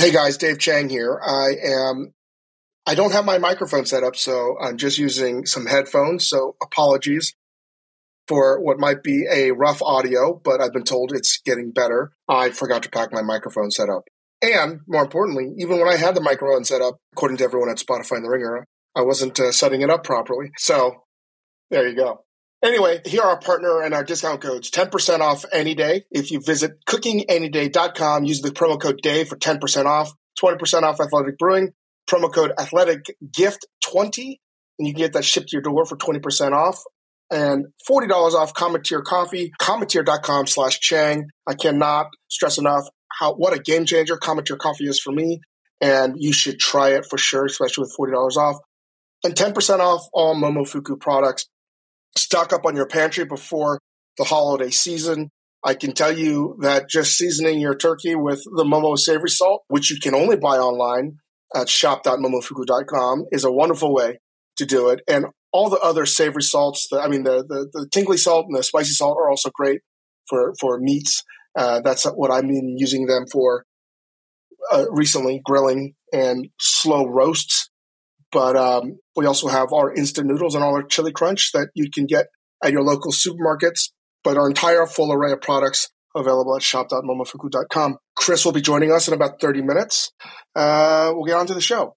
Hey guys, Dave Chang here. I am I don't have my microphone set up, so I'm just using some headphones. So apologies for what might be a rough audio, but I've been told it's getting better. I forgot to pack my microphone set up. And more importantly, even when I had the microphone set up, according to everyone at Spotify and the Ringer, I wasn't uh, setting it up properly. So there you go. Anyway, here are our partner and our discount codes 10% off any day. If you visit cookinganyday.com, use the promo code DAY for 10% off, 20% off Athletic Brewing, promo code Athletic Gift 20, and you can get that shipped to your door for 20% off. And $40 off Cometeer Coffee, cometeer.com slash Chang. I cannot stress enough how what a game changer Cometeer Coffee is for me. And you should try it for sure, especially with $40 off. And 10% off all Momofuku products stock up on your pantry before the holiday season. I can tell you that just seasoning your turkey with the Momo savory salt, which you can only buy online at shop.momofuku.com, is a wonderful way to do it. And all the other savory salts, the, I mean, the, the, the tingly salt and the spicy salt are also great for, for meats. Uh, that's what I've been using them for uh, recently, grilling and slow roasts. But um, we also have our instant noodles and all our chili crunch that you can get at your local supermarkets. But our entire full array of products available at shop.momofuku.com. Chris will be joining us in about 30 minutes. Uh, we'll get on to the show.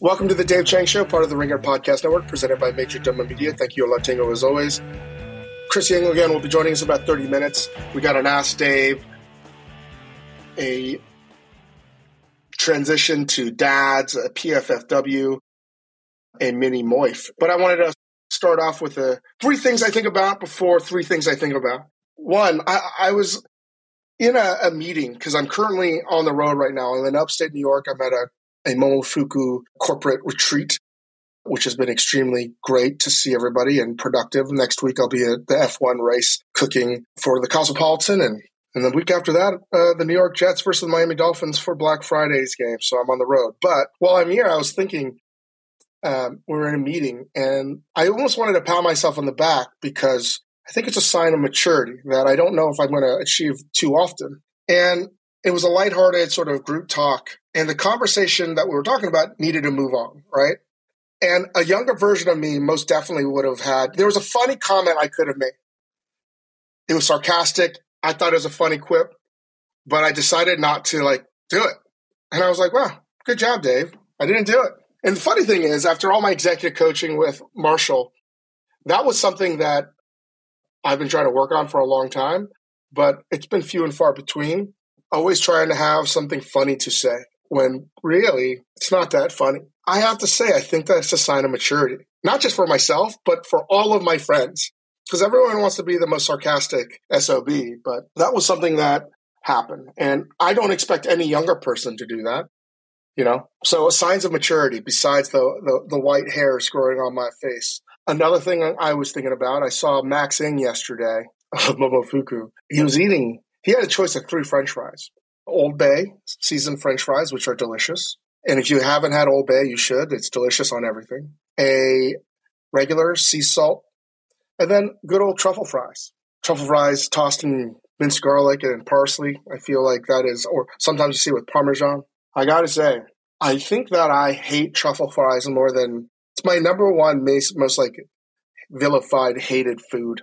Welcome to the Dave Chang Show, part of the Ringer Podcast Network, presented by Majordomo Media. Thank you, Latingo, as always. Chris Ying again will be joining us in about 30 minutes. We got an Ask Dave a transition to dads, a PFFW, a mini MOIF. But I wanted to start off with the three things I think about before three things I think about. One, I, I was in a, a meeting because I'm currently on the road right now. I'm in upstate New York. I'm at a, a Momofuku corporate retreat, which has been extremely great to see everybody and productive. Next week, I'll be at the F1 race cooking for the Cosmopolitan and and the week after that, uh, the New York Jets versus the Miami Dolphins for Black Friday's game. So I'm on the road. But while I'm here, I was thinking um, we were in a meeting, and I almost wanted to pat myself on the back because I think it's a sign of maturity that I don't know if I'm going to achieve too often. And it was a lighthearted sort of group talk, and the conversation that we were talking about needed to move on, right? And a younger version of me most definitely would have had. There was a funny comment I could have made. It was sarcastic I thought it was a funny quip, but I decided not to like do it. And I was like, wow, good job, Dave. I didn't do it. And the funny thing is, after all my executive coaching with Marshall, that was something that I've been trying to work on for a long time, but it's been few and far between. Always trying to have something funny to say when really it's not that funny. I have to say, I think that's a sign of maturity, not just for myself, but for all of my friends because everyone wants to be the most sarcastic SOB, but that was something that happened. And I don't expect any younger person to do that, you know? So signs of maturity besides the, the, the white hairs growing on my face. Another thing I was thinking about, I saw Max Ng yesterday of Momofuku. He was eating, he had a choice of three french fries. Old Bay seasoned french fries, which are delicious. And if you haven't had Old Bay, you should. It's delicious on everything. A regular sea salt and then good old truffle fries. Truffle fries tossed in minced garlic and parsley. I feel like that is, or sometimes you see with Parmesan. I gotta say, I think that I hate truffle fries more than, it's my number one most, most like vilified, hated food.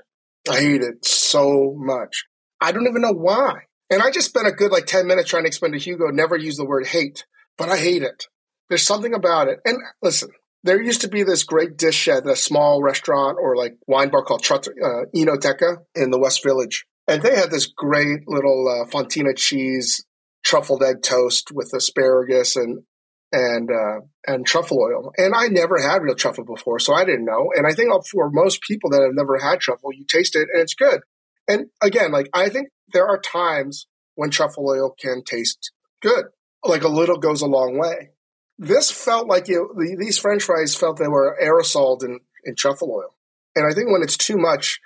I hate it so much. I don't even know why. And I just spent a good like 10 minutes trying to explain to Hugo, never use the word hate, but I hate it. There's something about it. And listen, there used to be this great dish at a small restaurant or like wine bar called Trot- uh, Enoteca in the West Village. And they had this great little uh, fontina cheese truffled egg toast with asparagus and and uh, and truffle oil. And I never had real truffle before, so I didn't know. And I think for most people that have never had truffle, you taste it and it's good. And again, like I think there are times when truffle oil can taste good. Like a little goes a long way this felt like you the, these French fries felt they were aerosoled in, in truffle oil. And I think when it's too much,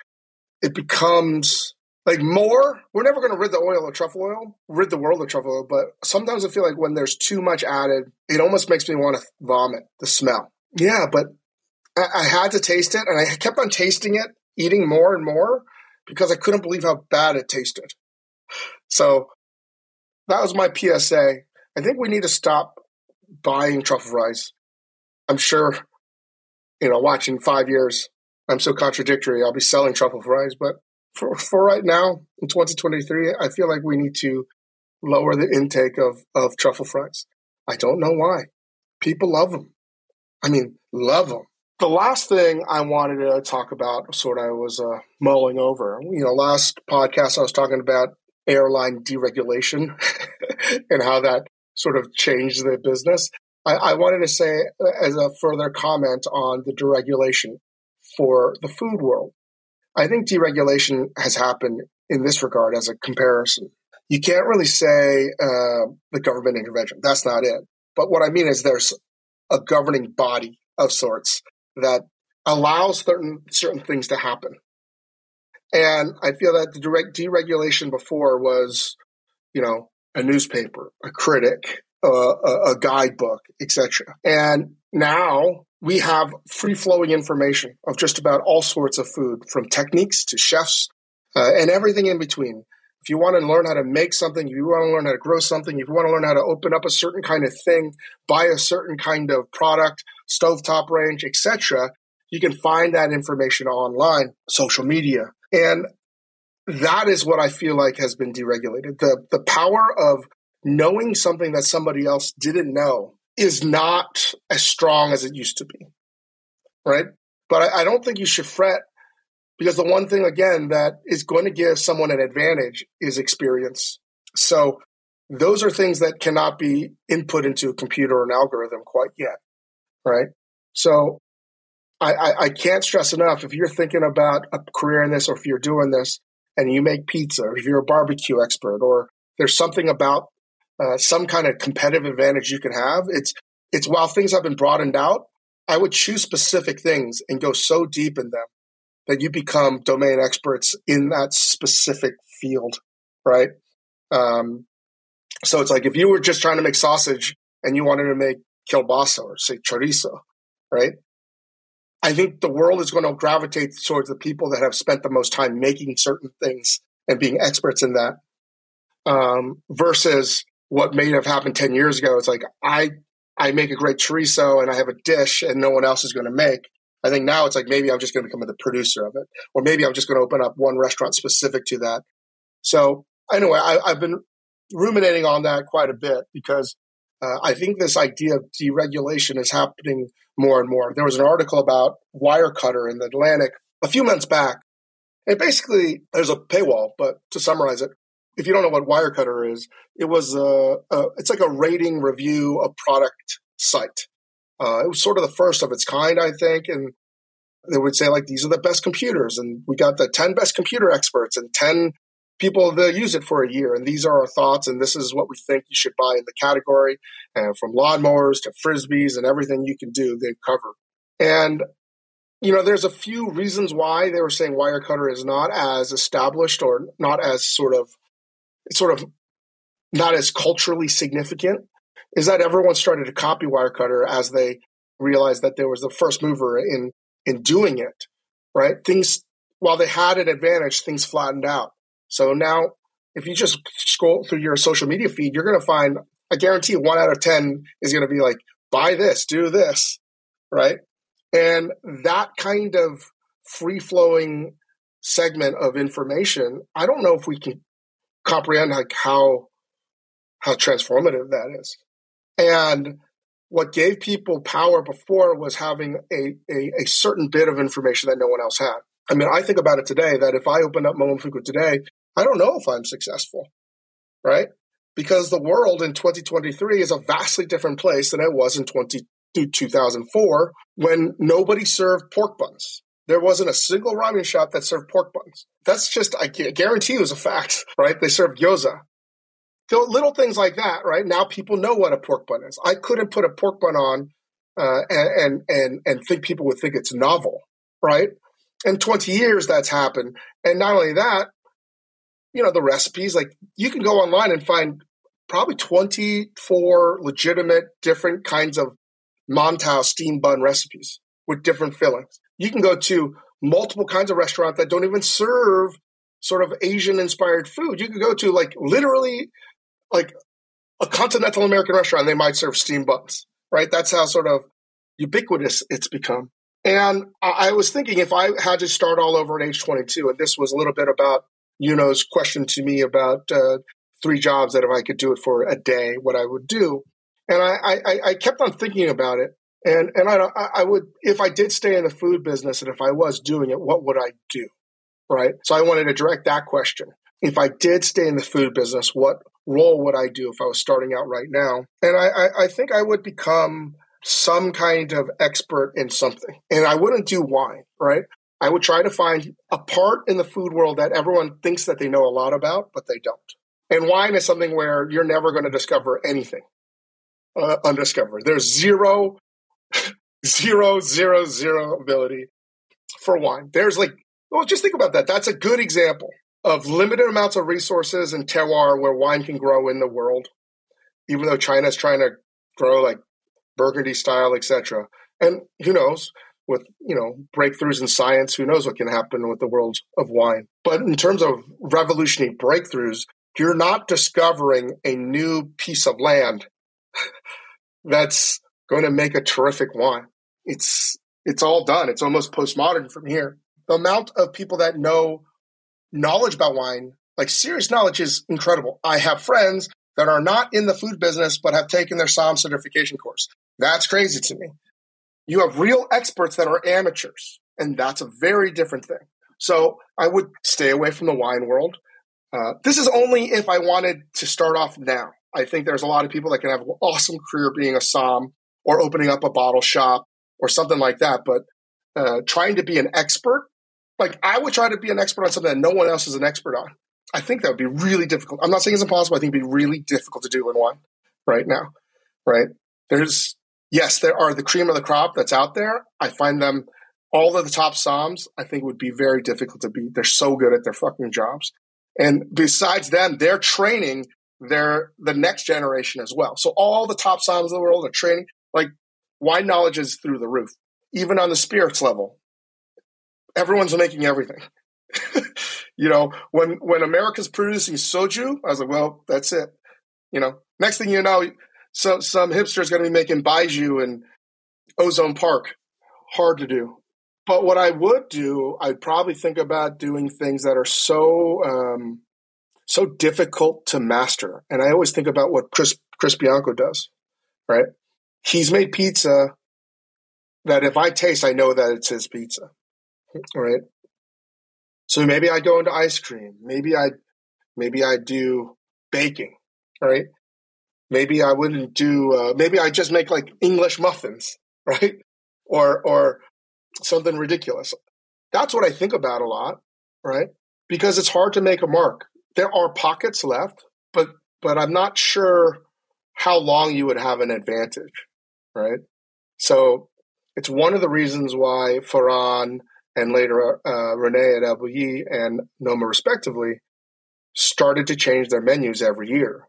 it becomes like more. We're never going to rid the oil of truffle oil, rid the world of truffle oil. But sometimes I feel like when there's too much added, it almost makes me want to vomit the smell. Yeah, but I, I had to taste it, and I kept on tasting it, eating more and more. because I couldn't believe how bad it tasted. So that was my PSA. I think we need to stop buying truffle fries. I'm sure, you know, watching five years, I'm so contradictory. I'll be selling truffle fries, but for, for right now in 2023, I feel like we need to lower the intake of, of truffle fries. I don't know why. People love them. I mean, love them. The last thing I wanted to talk about, sort of, I was uh, mulling over. You know, last podcast I was talking about airline deregulation and how that sort of change the business. I, I wanted to say, as a further comment on the deregulation for the food world, I think deregulation has happened in this regard as a comparison. You can't really say uh, the government intervention. That's not it. But what I mean is there's a governing body of sorts that allows certain certain things to happen. And I feel that the direct deregulation before was, you know, a newspaper, a critic, a, a guidebook, etc. And now we have free flowing information of just about all sorts of food, from techniques to chefs uh, and everything in between. If you want to learn how to make something, if you want to learn how to grow something, if you want to learn how to open up a certain kind of thing, buy a certain kind of product, stovetop range, etc., you can find that information online, social media. And that is what I feel like has been deregulated. The the power of knowing something that somebody else didn't know is not as strong as it used to be. Right? But I, I don't think you should fret because the one thing, again, that is going to give someone an advantage is experience. So those are things that cannot be input into a computer or an algorithm quite yet. Right. So I, I, I, can't stress enough if you're thinking about a career in this or if you're doing this and you make pizza or if you're a barbecue expert or there's something about uh, some kind of competitive advantage you can have, it's, it's while things have been broadened out, I would choose specific things and go so deep in them that you become domain experts in that specific field, right? Um, so it's like if you were just trying to make sausage and you wanted to make kielbasa or say chorizo, right? I think the world is going to gravitate towards the people that have spent the most time making certain things and being experts in that, um, versus what may have happened ten years ago. It's like I I make a great chorizo and I have a dish and no one else is going to make. I think now it's like maybe I'm just going to become the producer of it, or maybe I'm just going to open up one restaurant specific to that. So anyway, I, have been ruminating on that quite a bit because uh, I think this idea of deregulation is happening more and more. There was an article about Wirecutter in the Atlantic a few months back. And basically, there's a paywall, but to summarize it, if you don't know what Wirecutter is, it was a, a it's like a rating review of product site. Uh, it was sort of the first of its kind, I think. And they would say, like, these are the best computers. And we got the 10 best computer experts and 10 people that use it for a year. And these are our thoughts. And this is what we think you should buy in the category. And from lawnmowers to frisbees and everything you can do, they cover. And, you know, there's a few reasons why they were saying Wirecutter is not as established or not as sort of, sort of not as culturally significant is that everyone started to copy Wirecutter as they realized that there was the first mover in in doing it. Right? Things while they had an advantage, things flattened out. So now, if you just scroll through your social media feed, you're going to find, I guarantee, one out of ten is going to be like, buy this, do this, right? And that kind of free flowing segment of information, I don't know if we can comprehend like how how transformative that is. And what gave people power before was having a, a, a, certain bit of information that no one else had. I mean, I think about it today that if I open up Momofuku today, I don't know if I'm successful, right? Because the world in 2023 is a vastly different place than it was in 20, 2004 when nobody served pork buns. There wasn't a single ramen shop that served pork buns. That's just, I guarantee you, is a fact, right? They served gyoza. So little things like that, right? Now people know what a pork bun is. I couldn't put a pork bun on uh, and and and think people would think it's novel, right? In 20 years, that's happened, and not only that, you know, the recipes like you can go online and find probably 24 legitimate different kinds of Mantou steam bun recipes with different fillings. You can go to multiple kinds of restaurants that don't even serve sort of Asian inspired food. You could go to like literally like a continental American restaurant, they might serve steam buns, right? That's how sort of ubiquitous it's become. And I, was thinking if I had to start all over at age 22, and this was a little bit about Euno's question to me about uh, three jobs that if I could do it for a day, what I would do. And I, I, I kept on thinking about it. And, and I, I would, if I did stay in the food business and if I was doing it, what would I do? Right. So I wanted to direct that question. If I did stay in the food business, what role would I do if I was starting out right now? And I, I think I would become some kind of expert in something. And I wouldn't do wine, right? I would try to find a part in the food world that everyone thinks that they know a lot about, but they don't. And wine is something where you're never going to discover anything uh, undiscovered. There's zero, zero, zero, zero ability for wine. There's like, well, just think about that. That's a good example of limited amounts of resources and terroir where wine can grow in the world, even though China's trying to grow like Burgundy style, etc. And who knows, with you know breakthroughs in science, who knows what can happen with the world of wine. But in terms of revolutionary breakthroughs, you're not discovering a new piece of land that's going to make a terrific wine. It's it's all done. It's almost postmodern from here. The amount of people that know knowledge about wine, like serious knowledge, is incredible. I have friends that are not in the food business but have taken their SOM certification course. That's crazy to me. You have real experts that are amateurs, and that's a very different thing. So I would stay away from the wine world. Uh, this is only if I wanted to start off now. I think there's a lot of people that can have an awesome career being a SOM or opening up a bottle shop or something like that. But uh, trying to be an expert, like I would try to be an expert on something that no one else is an expert on. I think that would be really difficult. I'm not saying it's impossible. I think it'd be really difficult to do in one right now. Right? There's yes, there are the cream of the crop that's out there. I find them all of the top SOMs, I think would be very difficult to beat. They're so good at their fucking jobs. And besides them, they're training their the next generation as well. So all the top SOMs of the world are training. Like wine knowledge is through the roof, even on the spirits level. Everyone's making everything. you know, when when America's producing soju, I was like, well, that's it. You know, next thing you know, so some hipster is going to be making baijiu and Ozone Park. Hard to do. But what I would do, I'd probably think about doing things that are so um, so difficult to master. And I always think about what Chris Chris Bianco does. Right? He's made pizza that if I taste, I know that it's his pizza. Right? So maybe I go into ice cream. Maybe I maybe I do baking. Right? Maybe I wouldn't do. Uh, maybe I just make like English muffins. Right? Or or something ridiculous. That's what I think about a lot, right? Because it's hard to make a mark. There are pockets left, but but I'm not sure how long you would have an advantage, right? So it's one of the reasons why Ferran and later uh, Rene at Bulli and Noma respectively started to change their menus every year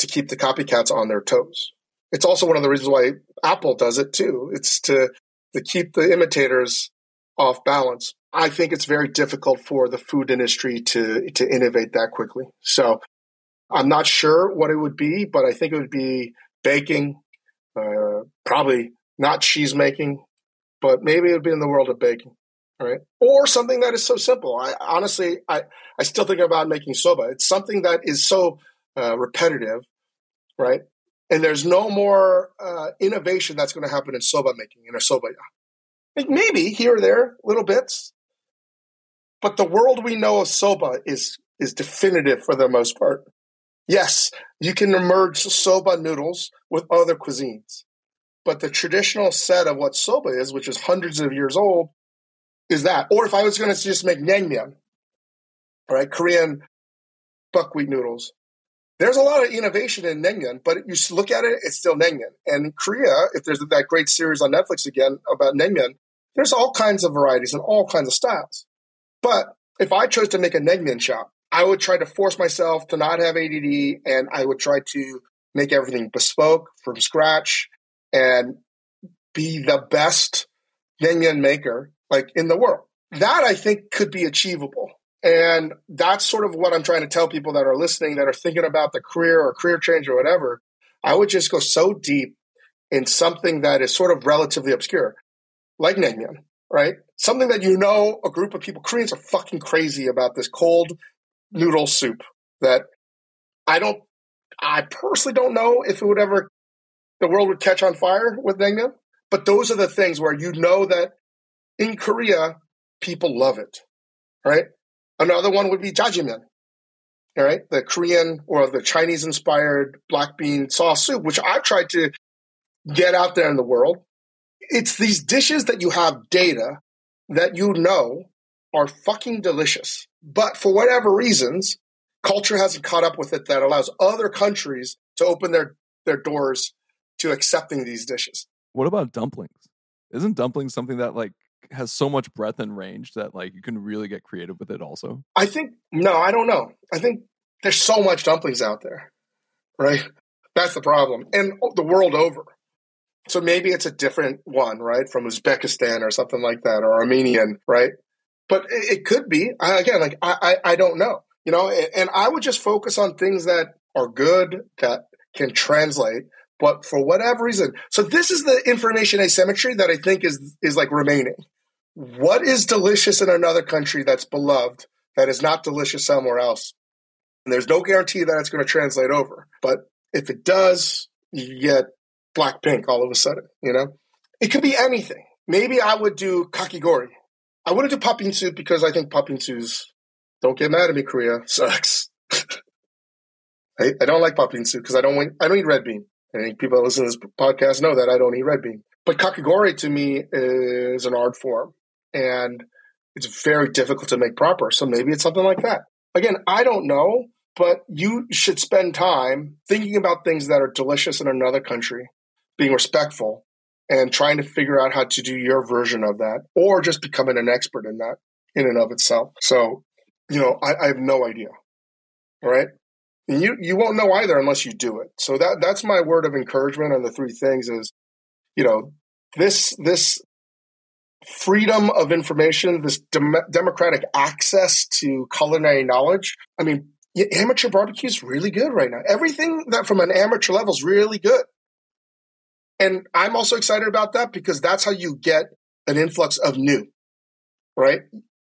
to keep the copycats on their toes. It's also one of the reasons why Apple does it too. It's to to keep the imitators off balance. I think it's very difficult for the food industry to to innovate that quickly. So I'm not sure what it would be, but I think it would be baking, uh, probably not cheese making, but maybe it would be in the world of baking, right? Or something that is so simple. I honestly, I I still think about making soba. It's something that is so uh, repetitive, right? and there's no more uh, innovation that's going to happen in soba making in a soba maybe here or there, little bits, but the world we know of soba is is definitive for the most part. Yes, you can merge soba noodles with other cuisines, but the traditional set of what soba is, which is hundreds of years old, is that. Or if I was going to just make naengmyeon, right, Korean buckwheat noodles, there's a lot of innovation in naengmyeon, but you look at it, it's still naengmyeon. And Korea, if there's that great series on Netflix again about naengmyeon, there's all kinds of varieties and all kinds of styles. But if I chose to make a naengmyeon shop, I would try to force myself to not have ADD, and I would try to make everything bespoke from scratch and be the best naengmyeon maker like in the world. That I think could be achievable. And that's sort of what I'm trying to tell people that are listening that are thinking about the career or career change or whatever. I would just go so deep in something that is sort of relatively obscure, like naengmyeon, right? Something that you know a group of people, Koreans are fucking crazy about this cold noodle soup that I don't, I personally don't know if it would ever, the world would catch on fire with naengmyeon. But those are the things where you know that in Korea, people love it, right? Another one would be jjajangmyeon, all right? The Korean or the Chinese inspired black bean sauce soup, which I've tried to get out there in the world. It's these dishes that you have data that you know are fucking delicious. But for whatever reasons, culture hasn't caught up with it that allows other countries to open their, their doors to accepting these dishes. What about dumplings? Isn't dumplings something that like has so much breadth and range that like you can really get creative with it also? I think no, I don't know. I think there's so much dumplings out there. Right? That's the problem. And the world over. So maybe it's a different one, right? From Uzbekistan or something like that, or Armenian, right? But it, could be. I, again, like I, I, I don't know, you know. And I would just focus on things that are good that can translate. But for whatever reason, so this is the information asymmetry that I think is is like remaining. What is delicious in another country that's beloved that is not delicious somewhere else? And there's no guarantee that it's going to translate over. But if it does, you get Blackpink all of a sudden, you know? It could be anything. Maybe I would do kakigori. I wouldn't do patbingsu because I think patbingsus, don't get mad at me, Korea, sucks. I, I, don't like patbingsu because I don't I don't eat red bean. I think people that listen to this podcast know that I don't eat red bean. But kakigori to me is an art form and it's very difficult to make proper. So maybe it's something like that. Again, I don't know, but you should spend time thinking about things that are delicious in another country being respectful and trying to figure out how to do your version of that or just becoming an expert in that in and of itself. So, you know, I, I have no idea. All right. And you, you won't know either unless you do it. So that, that's my word of encouragement on the three things is, you know, this, this freedom of information, this dem- democratic access to culinary knowledge. I mean, amateur barbecue is really good right now. Everything that from an amateur level is really good. And I'm also excited about that because that's how you get an influx of new, right?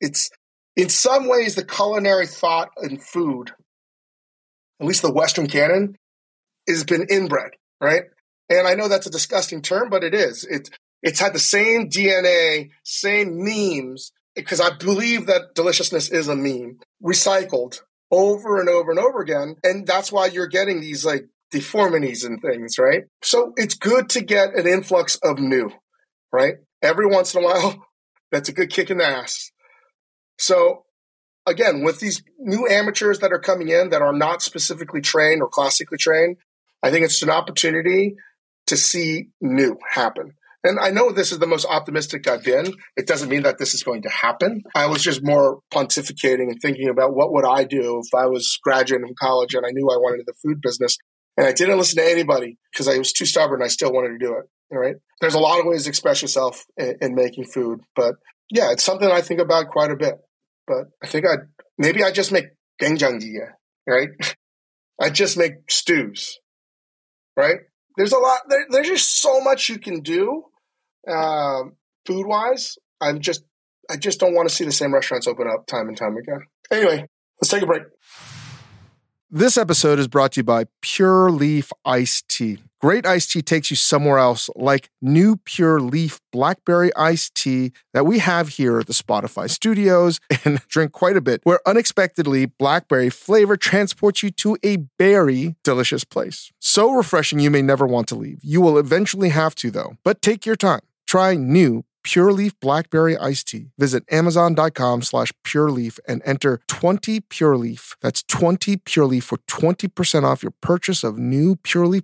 It's in some ways the culinary thought and food, at least the Western canon, has been inbred, right? And I know that's a disgusting term, but it is. It's it's had the same DNA, same memes, because I believe that deliciousness is a meme, recycled over and over and over again. And that's why you're getting these like deformities and things, right? So it's good to get an influx of new, right? Every once in a while, that's a good kick in the ass. So again, with these new amateurs that are coming in that are not specifically trained or classically trained, I think it's an opportunity to see new happen. And I know this is the most optimistic I've been. It doesn't mean that this is going to happen. I was just more pontificating and thinking about what would I do if I was graduating from college and I knew I wanted the food business. And I didn't listen to anybody because I was too stubborn. I still wanted to do it. All right. There's a lot of ways to express yourself in, in making food, but yeah, it's something I think about quite a bit. But I think I maybe I just make doenjangjjigae, right? I just make stews, right? There's a lot. There, there's just so much you can do, uh, food wise. I'm just I just don't want to see the same restaurants open up time and time again. Anyway, let's take a break. This episode is brought to you by Pure Leaf Iced Tea. Great iced tea takes you somewhere else, like new Pure Leaf Blackberry Iced Tea that we have here at the Spotify studios and drink quite a bit, where unexpectedly blackberry flavor transports you to a berry delicious place. So refreshing you may never want to leave. You will eventually have to, though. But take your time. Try new Pure Leaf Blackberry Iced Tea. Visit Amazon.com slash Pure Leaf and enter 20 Pure Leaf. That's 20 Pure Leaf for 20% off your purchase of new Pure Leaf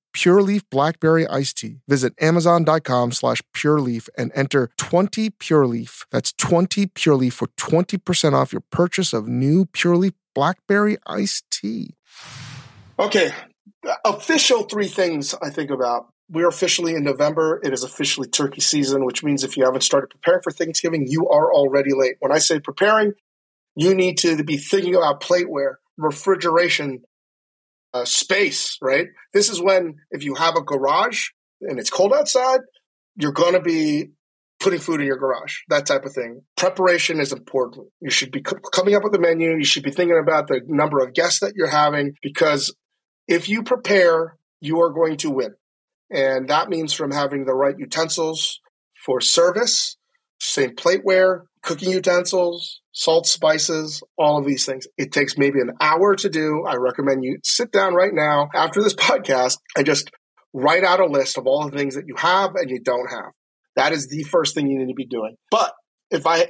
Pure Leaf Blackberry Iced Tea. Visit Amazon.com slash Pure Leaf and enter 20 Pure Leaf. That's 20 Pure Leaf for 20% off your purchase of new Pure Leaf Blackberry Iced Tea. Okay. Official three things I think about. We're officially in November. It is officially turkey season, which means if you haven't started preparing for Thanksgiving, you are already late. When I say preparing, you need to be thinking about plateware, refrigeration, uh, space, right? This is when, if you have a garage and it's cold outside, you're going to be putting food in your garage, that type of thing. Preparation is important. You should be c- coming up with a menu. You should be thinking about the number of guests that you're having because if you prepare, you are going to win. And that means from having the right utensils for service, same plateware, cooking utensils, salt, spices, all of these things. It takes maybe an hour to do. I recommend you sit down right now after this podcast and just write out a list of all the things that you have and you don't have. That is the first thing you need to be doing. But if I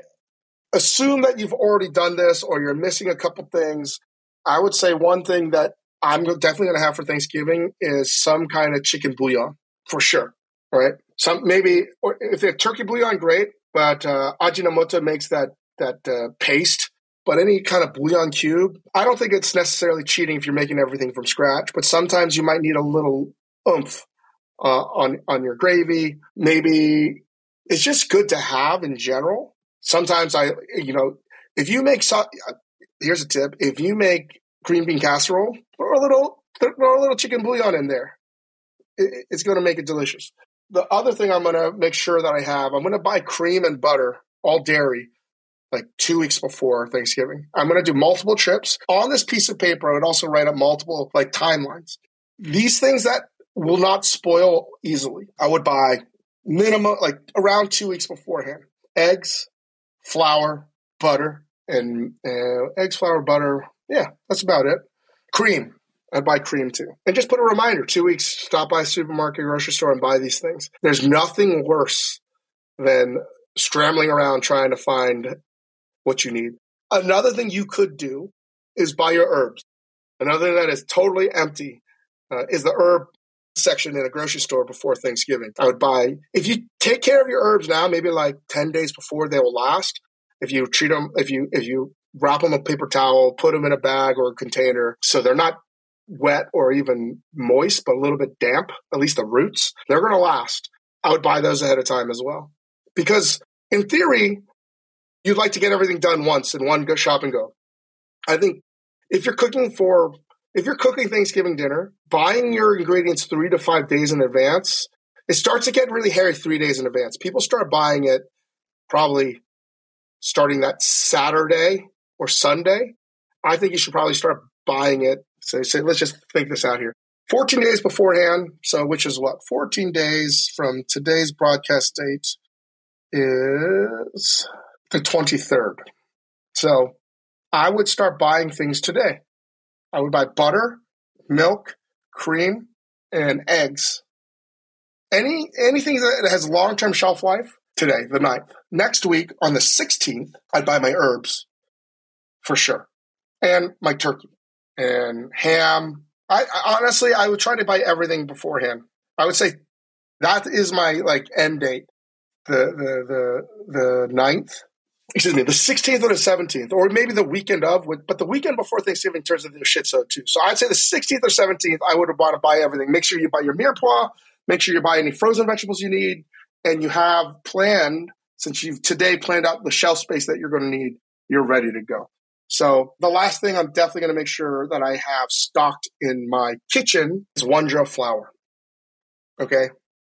assume that you've already done this or you're missing a couple things, I would say one thing that I'm definitely going to have for Thanksgiving is some kind of chicken bouillon for sure. Right? Some maybe, or if they have turkey bouillon, great. But uh, Ajinomoto makes that that uh, paste. But any kind of bouillon cube, I don't think it's necessarily cheating if you're making everything from scratch. But sometimes you might need a little oomph uh, on on your gravy. Maybe it's just good to have in general. Sometimes I, you know, if you make so, here's a tip: if you make green bean casserole, throw a little throw a little chicken bouillon in there. It, it's going to make it delicious. The other thing I'm going to make sure that I have, I'm going to buy cream and butter, all dairy, like two weeks before Thanksgiving. I'm going to do multiple trips on this piece of paper. I would also write up multiple like timelines. These things that will not spoil easily. I would buy minimum like around two weeks beforehand. Eggs, flour, butter, and uh, eggs, flour, butter. Yeah, that's about it. Cream. I'd buy cream too. And just put a reminder two weeks, stop by a supermarket, grocery store, and buy these things. There's nothing worse than scrambling around trying to find what you need. Another thing you could do is buy your herbs. Another thing that is totally empty uh, is the herb section in a grocery store before Thanksgiving. I would buy, if you take care of your herbs now, maybe like 10 days before they will last, if you treat them, if you, if you wrap them a paper towel, put them in a bag or a container so they're not wet or even moist, but a little bit damp, at least the roots, they're going to last. I would buy those ahead of time as well. Because in theory, you'd like to get everything done once in one go shop and go. I think if you're cooking for if you're cooking Thanksgiving dinner, buying your ingredients three to five days in advance, it starts to get really hairy three days in advance. People start buying it probably starting that Saturday or Sunday. I think you should probably start buying it. So say, let's just think this out here. 14 days beforehand. So, which is what? 14 days from today's broadcast date is the 23rd. So, I would start buying things today. I would buy butter, milk, cream, and eggs. Any anything that has long term shelf life today, the 9th. Next week on the 16th, I'd buy my herbs for sure. And my turkey and ham. I, I honestly I would try to buy everything beforehand. I would say that is my like end date. The the the the 9th excuse me, the 16th or the 17th, or maybe the weekend of, but the weekend before Thanksgiving turns into a shit show too. So I'd say the 16th or 17th, I would want to buy everything. Make sure you buy your mirepoix, make sure you buy any frozen vegetables you need, and you have planned, since you've today planned out the shelf space that you're going to need, you're ready to go. So the last thing I'm definitely going to make sure that I have stocked in my kitchen is Wondra flour. Okay.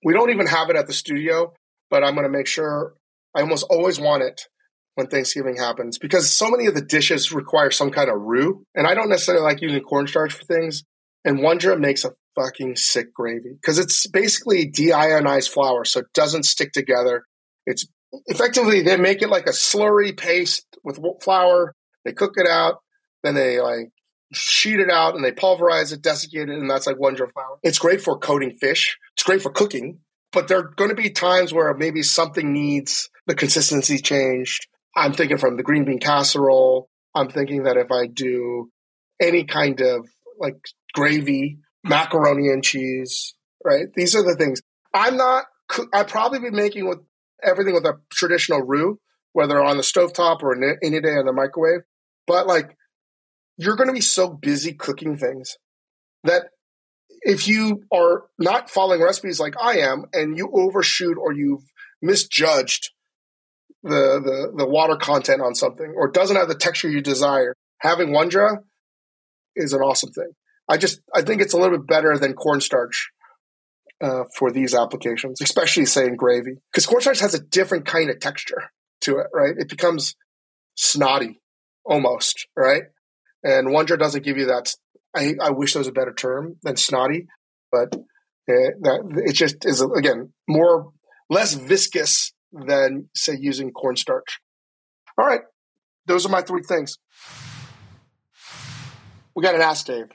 We don't even have it at the studio, but I'm going to make sure I almost always want it when Thanksgiving happens because so many of the dishes require some kind of roux. And I don't necessarily like using cornstarch for things. And Wondra makes a fucking sick gravy because it's basically deionized flour, so it doesn't stick together. It's effectively, they make it like a slurry paste with flour. They cook it out, then they like sheet it out and they pulverize it, desiccate it, and that's like Wondra flour. It's great for coating fish. It's great for cooking, but there are going to be times where maybe something needs the consistency changed I'm thinking from the green bean casserole. I'm thinking that if I do any kind of like gravy, macaroni and cheese, right? These are the things. I'm not, I'd probably be making with everything with a traditional roux, whether on the stovetop or any day in the microwave. But like, you're going to be so busy cooking things that if you are not following recipes like I am and you overshoot or you've misjudged the, the, the water content on something or doesn't have the texture you desire, having Wondra is an awesome thing. I just I think it's a little bit better than cornstarch uh, for these applications, especially say in gravy, because cornstarch has a different kind of texture to it, right? It becomes snotty almost, right? And Wondra doesn't give you that. I, I wish there was a better term than snotty, but it, uh, that it just is again more less viscous than say using cornstarch. All right, those are my three things. We got an Ask Dave.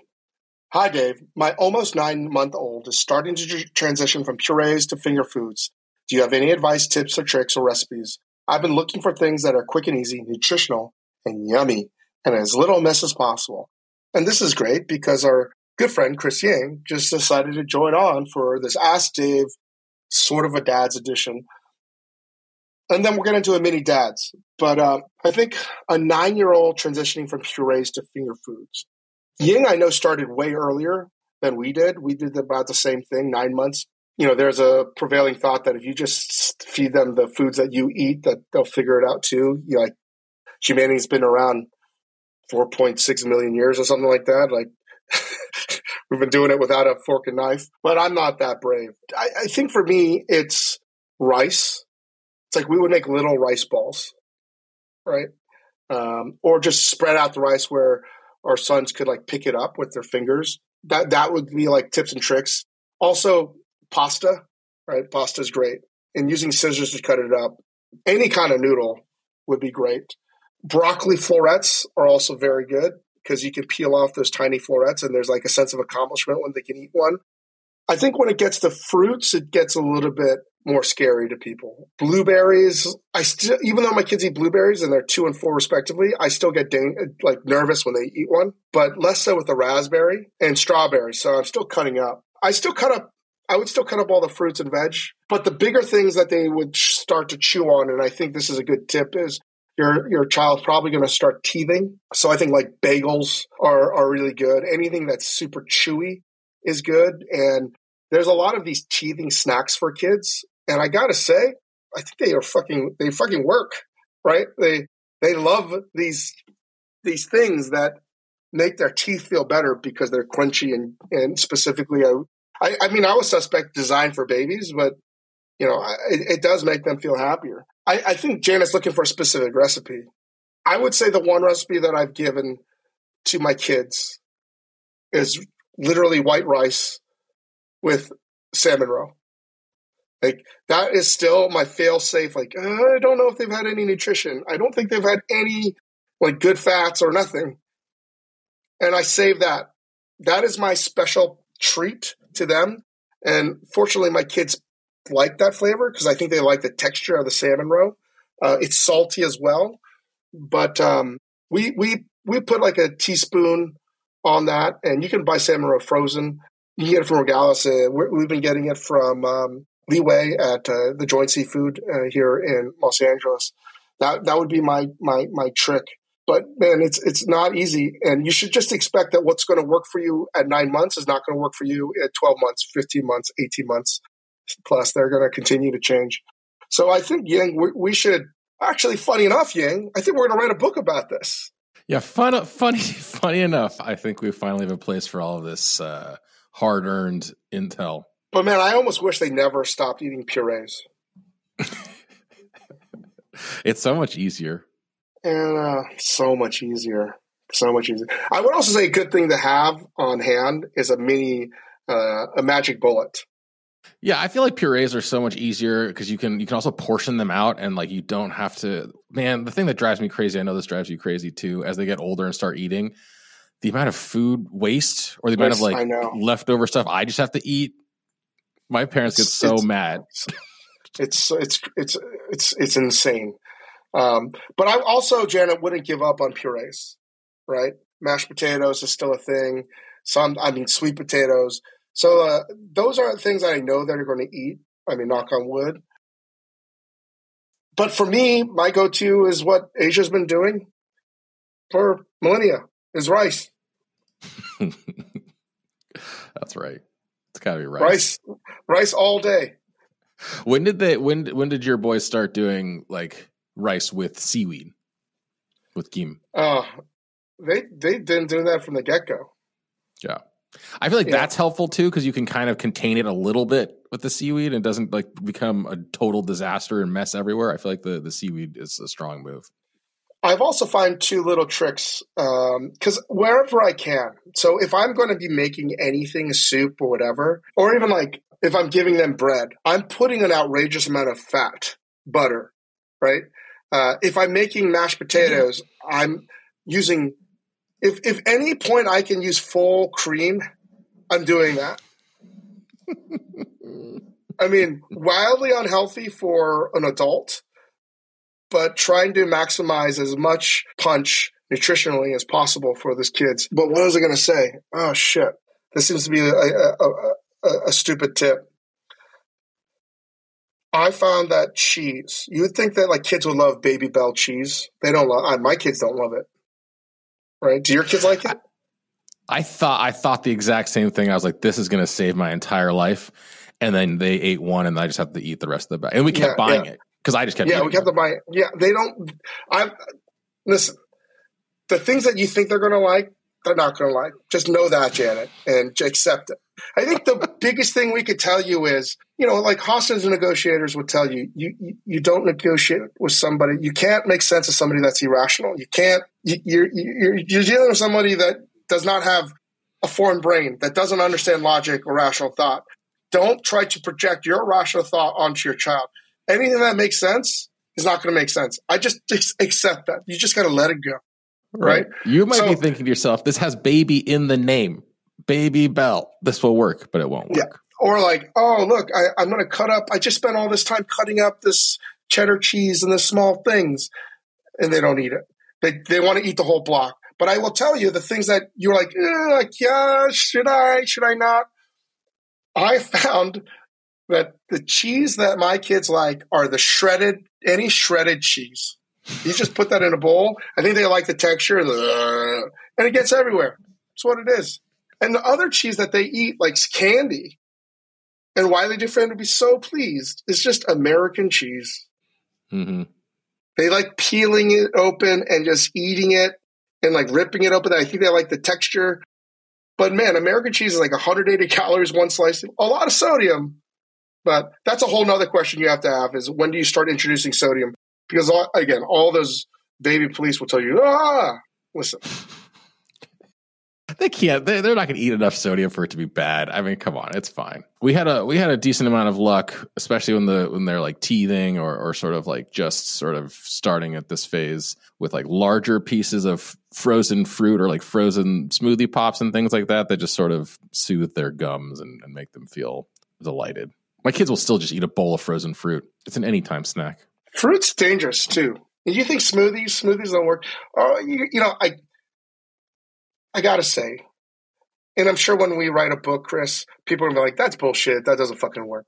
Hi, Dave. My almost nine month old is starting to transition from purees to finger foods. Do you have any advice, tips, or tricks or recipes? I've been looking for things that are quick and easy, nutritional, and yummy, and as little mess as possible. And this is great because our good friend Chris Ying just decided to join on for this Ask Dave sort of a dad's edition. And then we'll get into a mini dads. But uh, I think a nine year old transitioning from purees to finger foods Ying, I know, started way earlier than we did. We did about the same thing, nine months. You know, there's a prevailing thought that if you just feed them the foods that you eat, that they'll figure it out too. You know, like humanity's been around 4.6 million years or something like that. Like we've been doing it without a fork and knife, but I'm not that brave. I, I think for me, it's rice. It's like we would make little rice balls, right? Um, or just spread out the rice where our sons could like pick it up with their fingers. That that would be like tips and tricks. Also, pasta, right? Pasta is great, and using scissors to cut it up. Any kind of noodle would be great. Broccoli florets are also very good because you can peel off those tiny florets, and there's like a sense of accomplishment when they can eat one. I think when it gets to fruits, it gets a little bit more scary to people. Blueberries, I still, even though my kids eat blueberries and they're two and four respectively, I still get dang, like nervous when they eat one, but less so with the raspberry and strawberry. So I'm still cutting up. I still cut up. I would still cut up all the fruits and veg, but the bigger things that they would start to chew on, and I think this is a good tip, is your your child's probably going to start teething. So I think like bagels are are really good. Anything that's super chewy is good, and there's a lot of these teething snacks for kids and I gotta say, I think they are fucking they fucking work, right? They they love these these things that make their teeth feel better because they're crunchy and and specifically I I, mean I would suspect designed for babies, but you know it, it does make them feel happier. I, I think Janet's looking for a specific recipe. I would say the one recipe that I've given to my kids is literally white rice with salmon roe. Like that is still my fail safe. Like uh, I don't know if they've had any nutrition. I don't think they've had any like good fats or nothing. And I save that. That is my special treat to them. And fortunately, my kids like that flavor because I think they like the texture of the salmon roe. Uh, it's salty as well, but um, we we we put like a teaspoon on that, and you can buy salmon roe frozen. You can get it from Regalis. Uh, we have been getting it from um, leeway at uh, the Joint Seafood uh, here in Los Angeles. That that would be my my my trick. But man, it's it's not easy, and you should just expect that what's going to work for you at nine months is not going to work for you at twelve months, fifteen months, eighteen months. Plus, they're going to continue to change. So I think Ying, we, we should actually, funny enough, Ying, I think we're going to write a book about this. Yeah, fun, funny, funny enough. I think we finally have a place for all of this uh, hard-earned intel. But man, I almost wish they never stopped eating purees. it's so much easier. And uh, so much easier. So much easier. I would also say a good thing to have on hand is a mini, uh, a magic bullet. Yeah, I feel like purees are so much easier because you can you can also portion them out and like you don't have to. Man, the thing that drives me crazy, I know this drives you crazy too, as they get older and start eating, the amount of food waste or the amount of like leftover stuff I just have to eat my parents it's, get so it's, mad. It's it's it's it's it's insane. Um, but I also, Janet, wouldn't give up on purees, right? Mashed potatoes is still a thing. Some, I mean, sweet potatoes. So uh, those are things that I know that are going to eat. I mean, knock on wood. But for me, my go-to is what Asia's been doing for millennia is rice. That's right. It's got to be rice. Rice, rice all day. When did they? When when did your boys start doing like rice with seaweed, with kim? Uh, they they've been doing that from the get go. Yeah, I feel like Yeah. that's helpful too because you can kind of contain it a little bit with the seaweed and it doesn't like become a total disaster and mess everywhere. I feel like the the seaweed is a strong move. I've also found two little tricks because wherever I can. So if I'm going to be making anything, soup or whatever, or even like if I'm giving them bread, I'm putting an outrageous amount of fat, butter, right? Uh, if I'm making mashed potatoes, I'm using. If if any point I can use full cream, I'm doing that. I mean, wildly unhealthy for an adult, but trying to maximize as much punch nutritionally as possible for these kids. But what was I going to say? Oh shit! This seems to be a, a, a, a, stupid tip. I found that cheese. You would think that like kids would love Babybel cheese. They don't love. My kids don't love it. Right? Do your kids like it? I thought I thought the exact same thing. I was like, this is going to save my entire life. And then they ate one, and I just have to eat the rest of the bag. And we kept Yeah, buying yeah. it because I just kept. Yeah, we kept to it. Yeah, they don't. I listen. The things that you think they're going to like, they're not going to like. Just know that, Janet, and accept it. I think the biggest thing we could tell you is, you know, like hostage negotiators would tell you you, you don't negotiate with somebody. You can't make sense of somebody that's irrational. You can't. You, you're you're you're dealing with somebody that does not have a foreign brain that doesn't understand logic or rational thought. Don't try to project your rational thought onto your child. Anything that makes sense is not going to make sense. I just, just accept that. You just got to let it go. Right. You might So- be thinking to yourself, this has baby in the name. Babybel. This will work, but it won't Yeah. work. Or like, oh, look, I, I'm going to cut up. I just spent all this time cutting up this cheddar cheese and the small things, and they don't eat it. They they want to eat the whole block. But I will tell you the things that you're like, like, yeah, should I? Should I not? I found that the cheese that my kids like are the shredded, any shredded cheese. You just put that in a bowl. I think they like the texture, and it gets everywhere. That's what it is. And the other cheese that they eat, like candy, and they defend to be so pleased, is just American cheese. hmm They like peeling it open and just eating it and like ripping it open. I think they like the texture. But man, American cheese is like 180 calories one slice, a lot of sodium. But that's a whole nother question you have to have is when do you start introducing sodium? Because all, again, all those baby police will tell you, ah, listen, They can't. They, they're not going to eat enough sodium for it to be bad. I mean, come on, it's fine. We had a we had a decent amount of luck, especially when the when they're like teething or or sort of like just sort of starting at this phase with like larger pieces of frozen fruit or like frozen smoothie pops and things like that that just sort of soothe their gums and, and make them feel delighted. My kids will still just eat a bowl of frozen fruit. It's an anytime snack. fruit's dangerous too. You think smoothies, smoothies don't work? Oh, you, you know, I, I gotta say, and I'm sure when we write a book, Chris, people are gonna be like, "That's bullshit. That doesn't fucking work."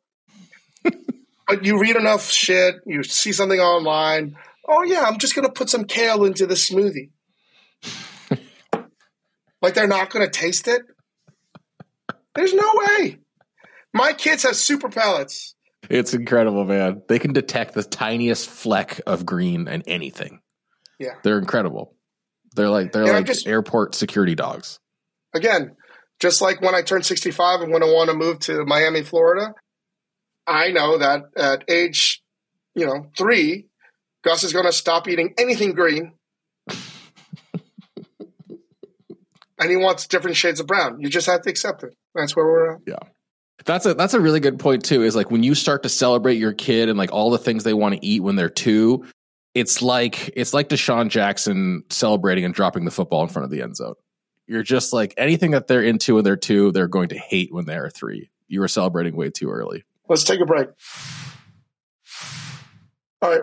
but you read enough shit, you see something online. Oh yeah, I'm just gonna put some kale into the smoothie. like they're not gonna taste it. There's no way. My kids have super palates. It's incredible, man. They can detect the tiniest fleck of green and anything. Yeah. They're incredible. They're like they're And like just- airport security dogs. again, just like when I turn 65 and when I want to move to Miami, Florida, I know that at age, you know, three, Gus is going to stop eating anything green. and he wants different shades of brown. You just have to accept it. That's where we're at. Yeah. That's a that's a really good point too. Is like when you start to celebrate your kid and like all the things they want to eat when they're two, it's like it's like DeSean Jackson celebrating and dropping the football in front of the end zone. You're just like anything that they're into when they're two, they're going to hate when they are three. You were celebrating way too early. Let's take a break. All right.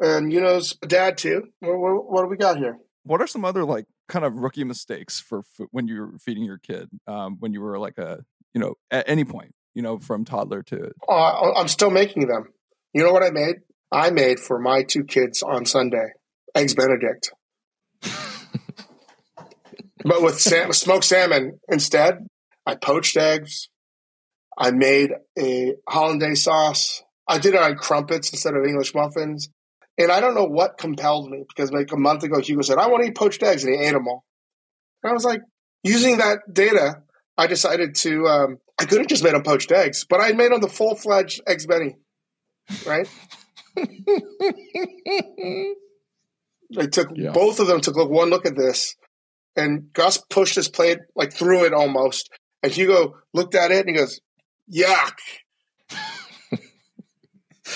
and Euno's dad too. What, what, what, do we got here? What are some other like kind of rookie mistakes for when you're feeding your kid um, when you were like a you know at any point you know from toddler to? Uh, I'm still making them. You know what I made? I made for my two kids on Sunday eggs Benedict, but with sam- smoked salmon instead. I poached eggs. I made a hollandaise sauce. I did it on crumpets instead of English muffins. And I don't know what compelled me because like a month ago, Hugo said, I want to eat poached eggs. And he ate them all. And I was like, using that data, I decided to, um, I could have just made them poached eggs, but I made them the full fledged eggs Benny. Right? they took, yeah. both of them took look, one look at this. And Gus pushed his plate like through it almost. And Hugo looked at it and he goes, yuck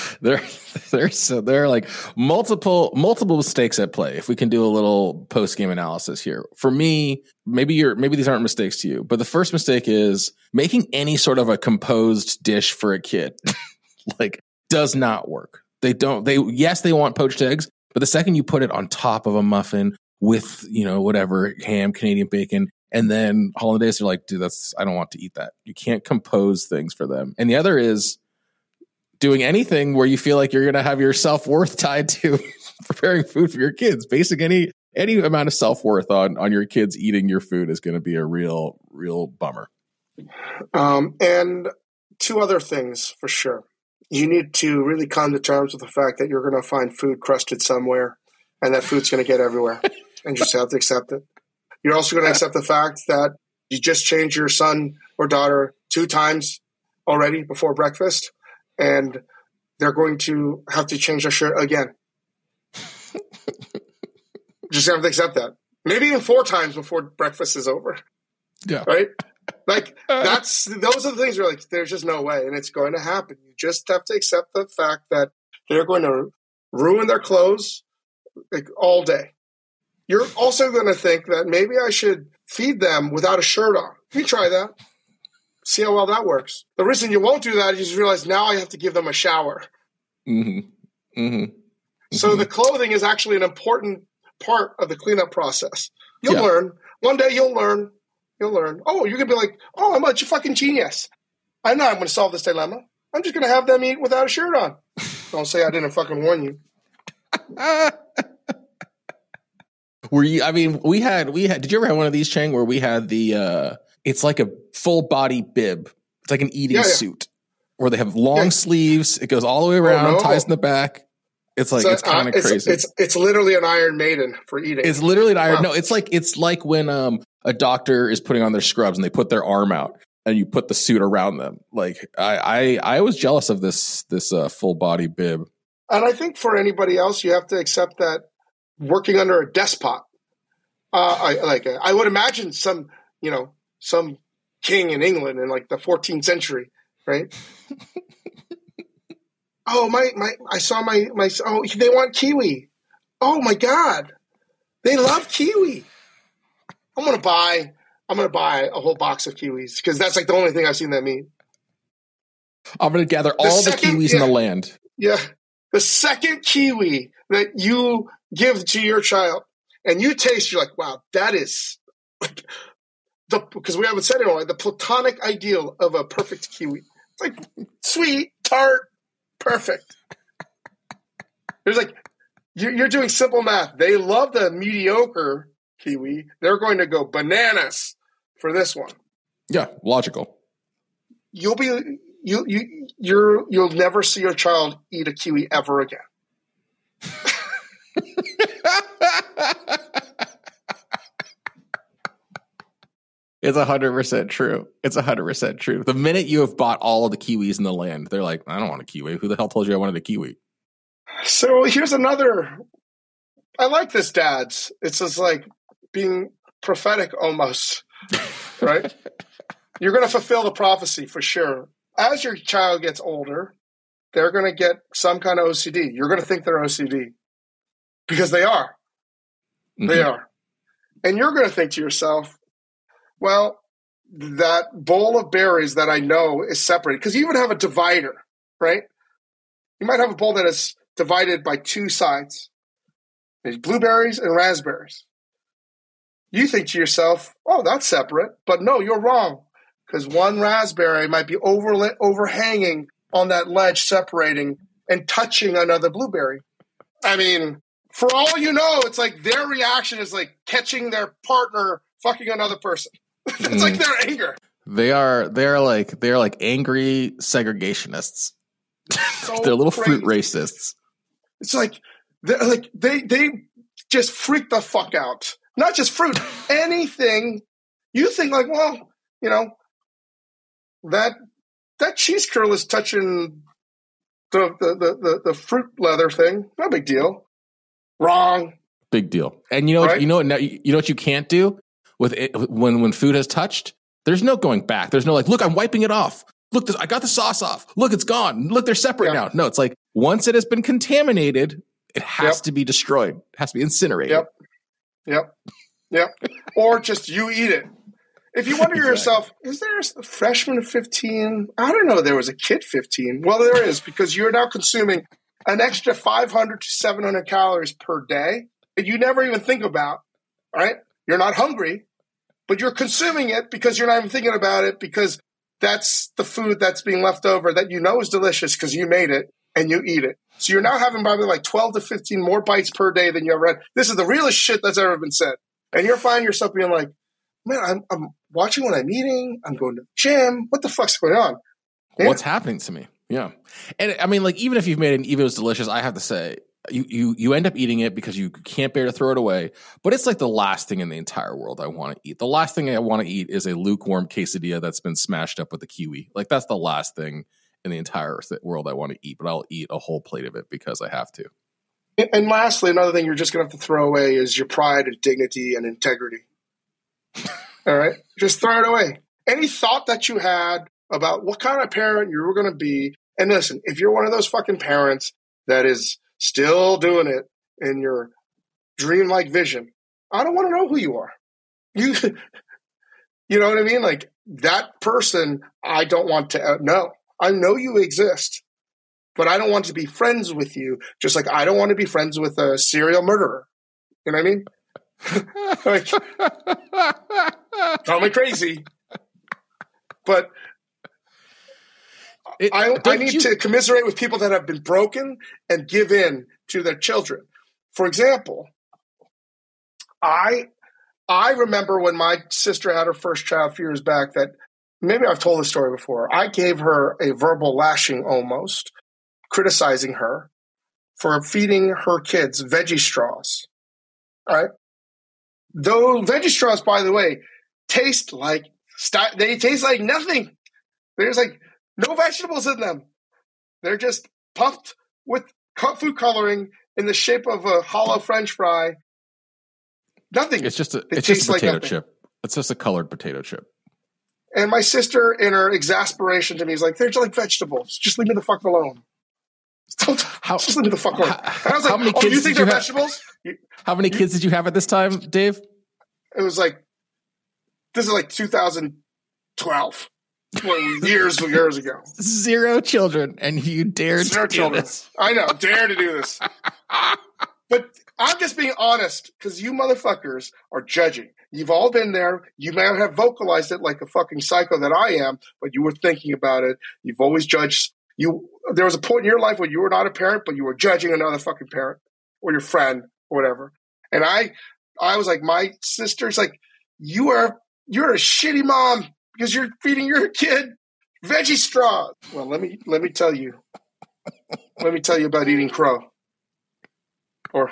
there there's there are like multiple multiple mistakes at play if we can do a little post game analysis here. For me maybe you're maybe these aren't mistakes to you but the first mistake is making any sort of a composed dish for a kid like does not work. They don't they yes they want poached eggs but the second you put it on top of a muffin with you know whatever ham canadian bacon and then hollandaise are like dude that's i don't want to eat that. You can't compose things for them. And the other is doing anything where you feel like you're going to have your self worth tied to preparing food for your kids. Basing any any amount of self worth on on your kids eating your food is going to be a real real bummer. Um, and two other things for sure. You need to really come to terms with the fact that you're going to find food crusted somewhere, and that food's going to get everywhere, and you just have to accept it. You're also going to accept the fact that you just changed your son or daughter two times already before breakfast and they're going to have to change their shirt again. Just have to accept that. Maybe even four times before breakfast is over. Yeah. Right? Like uh. that's those are the things where like there's just no way and it's going to happen. You just have to accept the fact that they're going to ruin their clothes like all day. You're also going to think that maybe I should feed them without a shirt on. You try that. See how well that works. The reason you won't do that is you realize now I have to give them a shower. Mm-hmm. Mm-hmm. So mm-hmm. the clothing is actually an important part of the cleanup process. You'll yeah. learn. One day you'll learn. You'll learn. Oh, you're gonna be like, oh, I'm a fucking genius. I know I'm gonna solve this dilemma. I'm just gonna have them eat without a shirt on. Don't say I didn't fucking warn you. Were you? I mean, we had we had. Did you ever have one of these, Chang, where we had the uh it's like a full body bib. It's like an eating yeah, yeah. suit where they have long yeah. sleeves. It goes all the way oh, around, oh, no. ties in the back. It's like so, it's kind of uh, crazy. It's, it's, it's literally an Iron Maiden for eating. It's literally an Iron. Wow. No, it's like it's like when um a doctor is putting on their scrubs and they put their arm out and you put the suit around them. Like I I, I was jealous of this this uh, full body bib. And I think for anybody else, you have to accept that working under a despot. Uh, I like I would imagine some you know some king in England in like the 14th century, right? oh my my! I saw my my. Oh, they want kiwi. Oh my god, they love kiwi. I'm gonna buy. I'm gonna buy a whole box of kiwis because that's like the only thing I've seen them eat. I'm gonna gather all the, second, the kiwis yeah, in the land. Yeah, the second kiwi that you give to your child and you taste, you're like, wow, that is because we haven't said it all. The platonic ideal of a perfect kiwi. It's like sweet, tart, perfect. There's like you're, you're doing simple math. They love the mediocre kiwi, they're going to go bananas for this one. Yeah, logical. You'll be you you you're you'll never see your child eat a kiwi ever again. It's hundred percent true. It's hundred percent true. The minute you have bought all of the kiwis in the land, they're like, "I don't want a kiwi. Who the hell told you I wanted a kiwi?" So here's another. I like this, dads. It's just like being prophetic almost, right? You're going to fulfill the prophecy for sure. As your child gets older, they're going to get some kind of OCD. You're going to think they're OCD because they are. They Mhm. are. And you're going to think to yourself, well, that bowl of berries that I know is separated because you even have a divider, right? You might have a bowl that is divided by two sides. There's blueberries and raspberries. You think to yourself, oh, that's separate. But no, you're wrong because one raspberry might be overla- overhanging on that ledge, separating and touching another blueberry. I mean, for all you know, it's like their reaction is like catching their partner fucking another person. it's like mm. their anger. They are they're like they're like angry segregationists. So they're little fruit racists. It's like they're like they they just freak the fuck out. Not just fruit, anything. You think like, well, you know, that that cheese curl is touching the the the, the, the fruit leather thing. No big deal. Wrong. Big deal. And you know Right? you know what you know what you can't do with it when when food has touched. There's no going back. There's no like, look, I'm wiping it off. Look, this, I got the sauce off. Look, it's gone. Look, they're separate Yeah. now. No, it's like once it has been contaminated, it has Yep. to be destroyed. It has to be incinerated. Yep. Yep. Yep. or just you eat it. If you wonder Exactly. yourself, is there a freshman of 15? I don't know. There was a kid 15. Well, there is because you're now consuming an extra 500 to 700 calories per day that you never even think about. All right. You're not hungry, but you're consuming it because you're not even thinking about it because that's the food that's being left over that you know is delicious because you made it and you eat it. So you're now having probably like 12 to 15 more bites per day than you ever had. This is the realest shit that's ever been said. And you're finding yourself being like, man, I'm, I'm watching what I'm eating. I'm going to the gym. What the fuck's going on? What's happening to me yeah and i mean like even if you've made it even if it was delicious i have to say you, you you end up eating it because you can't bear to throw it away but it's like the last thing in the entire world i want to eat the last thing i want to eat is a lukewarm quesadilla that's been smashed up with a kiwi like that's the last thing in the entire world i want to eat but i'll eat a whole plate of it because i have to And lastly, another thing you're just going to have to throw away is your pride and dignity and integrity. All right? Just throw it away. Any thought that you had about what kind of parent you were going to be, and listen, if you're one of those fucking parents that is still doing it in your dreamlike vision, I don't want to know who you are. You, you know what I mean? Like that person, I don't want to uh, know. I know you exist but I don't want to be friends with you, just like I don't want to be friends with a serial murderer. You know what I mean? like, call me crazy, but It- I, I need you- to commiserate with people that have been broken and give in to their children. For example, I I remember when my sister had her first child a few years back that maybe I've told this story before. I gave her a verbal lashing almost, criticizing her for feeding her kids veggie straws. All right. Those veggie straws, by the way, taste like they taste like nothing. There's like no vegetables in them. They're just puffed with food coloring in the shape of a hollow French fry. Nothing. it's just a It it's just a potato nothing. chip it's just a colored potato chip And my sister, in her exasperation to me, is like, "They're just like vegetables. Just leave me the fuck alone. Don't, How- just leave me the fuck alone." how- And I was how like, many "Oh, kids you think you they're have? vegetables?" You- how many kids did you have at this time dave It was like, this is like 2012, well, years years ago. zero children and you dared Zero to do children. this I know, dare to do this. But I'm just being honest because you motherfuckers are judging. You've all been there. You may not have vocalized it like a fucking psycho that I am, but you were thinking about it. You've always judged. You there was a point in your life when you were not a parent, but you were judging another fucking parent or your friend or whatever. And I I was like, my sister's like, you are you're a shitty mom because you're feeding your kid veggie straws. Well, let me let me tell you, let me tell you about eating crow, or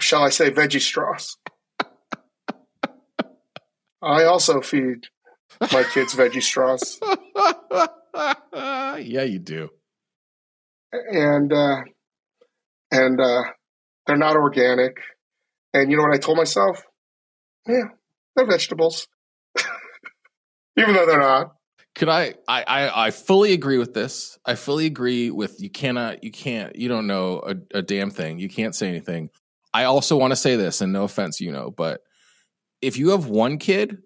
shall I say, veggie straws. I also feed my kids veggie straws. yeah, you do. And uh, and uh, they're not organic. And you know what I told myself? Yeah, they're vegetables, even though they're not. Could I, I? I I fully agree with this. I fully agree with you. Cannot you can't you don't know a, a damn thing. You can't say anything. I also want to say this, and no offense, you know, but if you have one kid,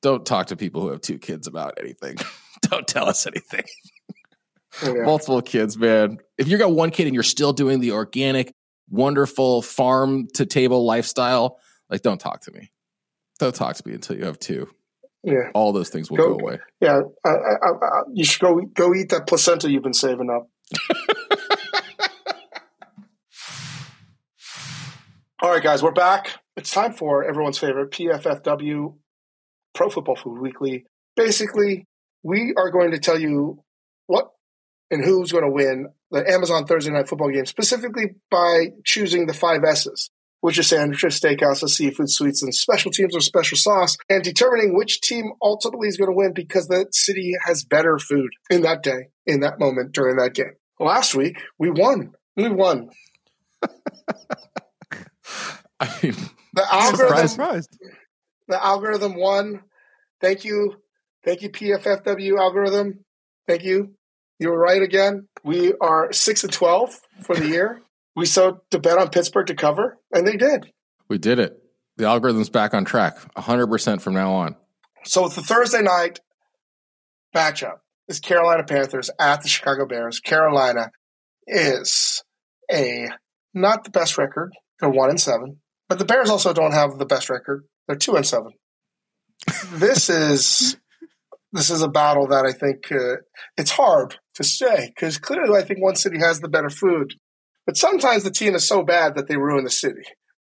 don't talk to people who have two kids about anything. don't tell us anything. Oh, yeah. Multiple kids, man. If you got one kid and you're still doing the organic, wonderful farm to table lifestyle, like don't talk to me. Don't talk to me until you have two. Yeah, all those things will go, go away. Yeah, I, I, I, you should go go eat that placenta you've been saving up. all right, guys, we're back. It's time for everyone's favorite PFFW Pro Football Food Weekly. Basically, we are going to tell you what and who's going to win the Amazon Thursday Night Football game, specifically by choosing the five S's, which is sandwiches, steakhouses, seafood, suites, and special teams or special sauce, and determining which team ultimately is going to win because the city has better food in that day, in that moment during that game. Last week, we won. We won. I mean, the algorithm, surprised. The algorithm won. Thank you. Thank you, PFFW algorithm. Thank you. You were right again. We are six and twelve for the year. We sowed to bet on Pittsburgh to cover, and they did. We did it. The algorithm's back on track, hundred percent from now on. So the Thursday night matchup is Carolina Panthers at the Chicago Bears. Carolina is a not the best record. They're one and seven, but the Bears also don't have the best record. They're two and seven. this is this is a battle that I think uh, it's hard to say because clearly I think one city has the better food, but sometimes the team is so bad that they ruin the city.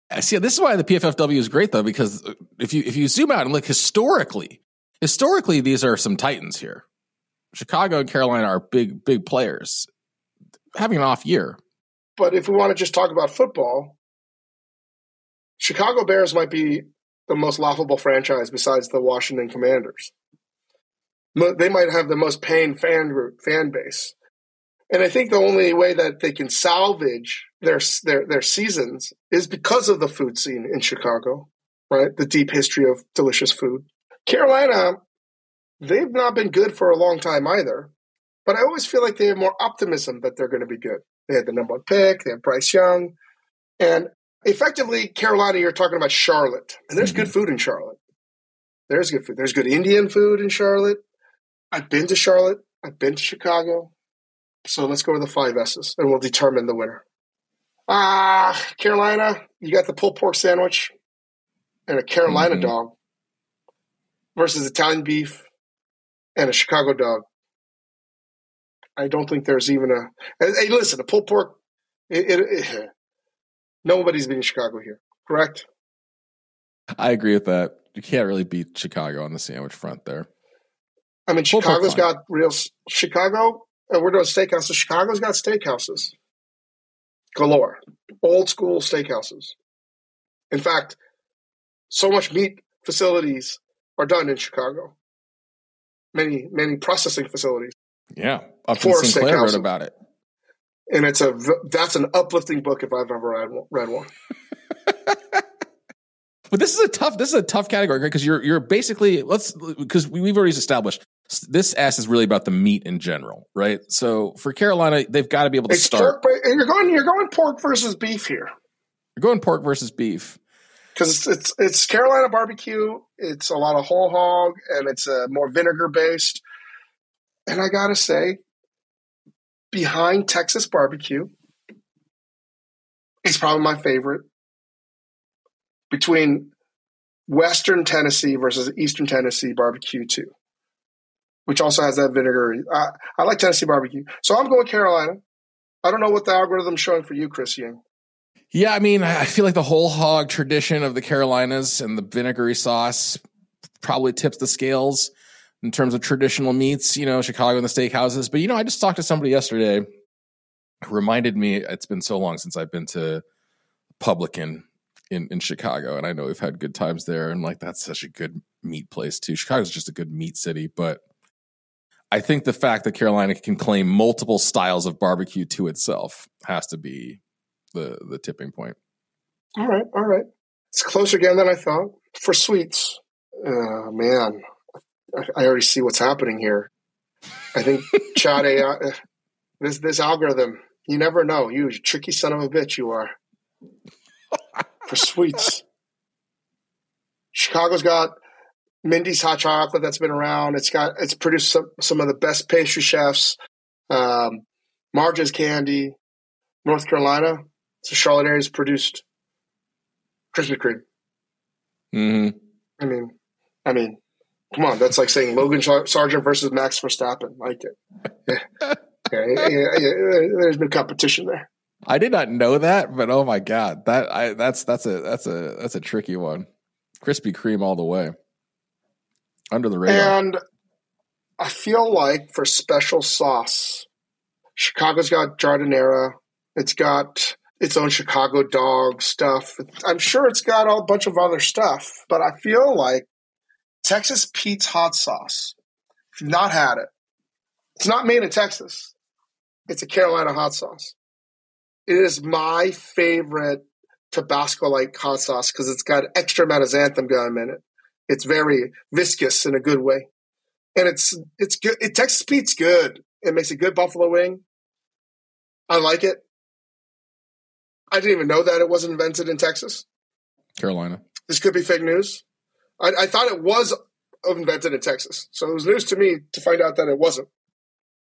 I see. This is why the PFFW is great though, because if you if you zoom out and look historically, historically these are some titans here. Chicago and Carolina are big big players having an off year. But if we want to just talk about football, Chicago Bears might be the most laughable franchise besides the Washington Commanders they might have the most paying fan group, fan base. And I think the only way that they can salvage their their their seasons is because of the food scene in Chicago, right? The deep history of delicious food. Carolina, they've not been good for a long time either, but I always feel like they have more optimism that they're going to be good. They had the number one pick, they have Bryce Young, and effectively Carolina. You're talking about Charlotte, and there's mm-hmm. good food in Charlotte. There's good food. There's good Indian food in Charlotte. I've been to Charlotte. I've been to Chicago. So let's go with the five S's and we'll determine the winner. Ah, Carolina, you got the pulled pork sandwich and a Carolina mm-hmm. dog versus Italian beef and a Chicago dog. I don't think there's even a. Hey, listen, a pulled pork. It, it, it, nobody's beating Chicago here, correct? I agree with that. You can't really beat Chicago on the sandwich front there. I mean, Chicago's got real Chicago. Uh, we're doing steakhouses. Chicago's got steakhouses galore, old school steakhouses. In fact, so much meat facilities are done in Chicago. Many, many processing facilities. Yeah, Upton Sinclair wrote about it, and it's a that's an uplifting book if I've ever read one. But this is a tough. This is a tough category because you're you're basically let's because we, have already established this S is really about the meat in general, right? So for Carolina, they've got to be able to it's start. Pork, you're going you're going pork versus beef here. You're going pork versus beef because it's, it's, it's Carolina barbecue. It's a lot of whole hog and it's a more vinegar based. And I gotta say, behind Texas barbecue, it's probably my favorite between Western Tennessee versus Eastern Tennessee barbecue too, which also has that vinegar. I, I like Tennessee barbecue, so I'm going Carolina. I don't know what the algorithm's showing for you, Chris Ying. Yeah, I mean, I feel like the whole hog tradition of the Carolinas and the vinegary sauce probably tips the scales in terms of traditional meats, you know, Chicago and the steakhouses. But, you know, I just talked to somebody yesterday who reminded me it's been so long since I've been to Publican in, in Chicago. And I know we've had good times there. And like, that's such a good meat place too. Chicago's just a good meat city. But I think the fact that Carolina can claim multiple styles of barbecue to itself has to be the the tipping point. All right, all right. It's closer again than I thought. For sweets, uh, man, I, I already see what's happening here. I think Chad AI, this this algorithm. You never know. You tricky son of a bitch. You are. For sweets, Chicago's got Mindy's hot chocolate that's been around. It's got it's produced some, some of the best pastry chefs. Um, Marge's candy, North Carolina. So Charlotte area's produced Krispy Kreme. Mm-hmm. I mean, I mean, come on, that's like saying Logan Sargeant versus Max Verstappen. Like it. Yeah. yeah, yeah, yeah, there's no competition there. I did not know that, but oh my god, that I that's that's a that's a that's a tricky one. Krispy Kreme all the way. Under the radar. And I feel like for special sauce, Chicago's got giardiniera. It's got its own Chicago dog stuff. I'm sure it's got a bunch of other stuff, but I feel like Texas Pete's hot sauce. If you've not had it, it's not made in Texas. It's a Carolina hot sauce. It is my favorite Tabasco like hot sauce because it's got extra amount of xanthan gum in it. It's very viscous in a good way, and it's it's good. It, Texas Pete's good. It makes a good buffalo wing. I like it. I didn't even know that it wasn't invented in Texas. Carolina. This could be fake news. I, I thought it was invented in Texas, so it was news to me to find out that it wasn't.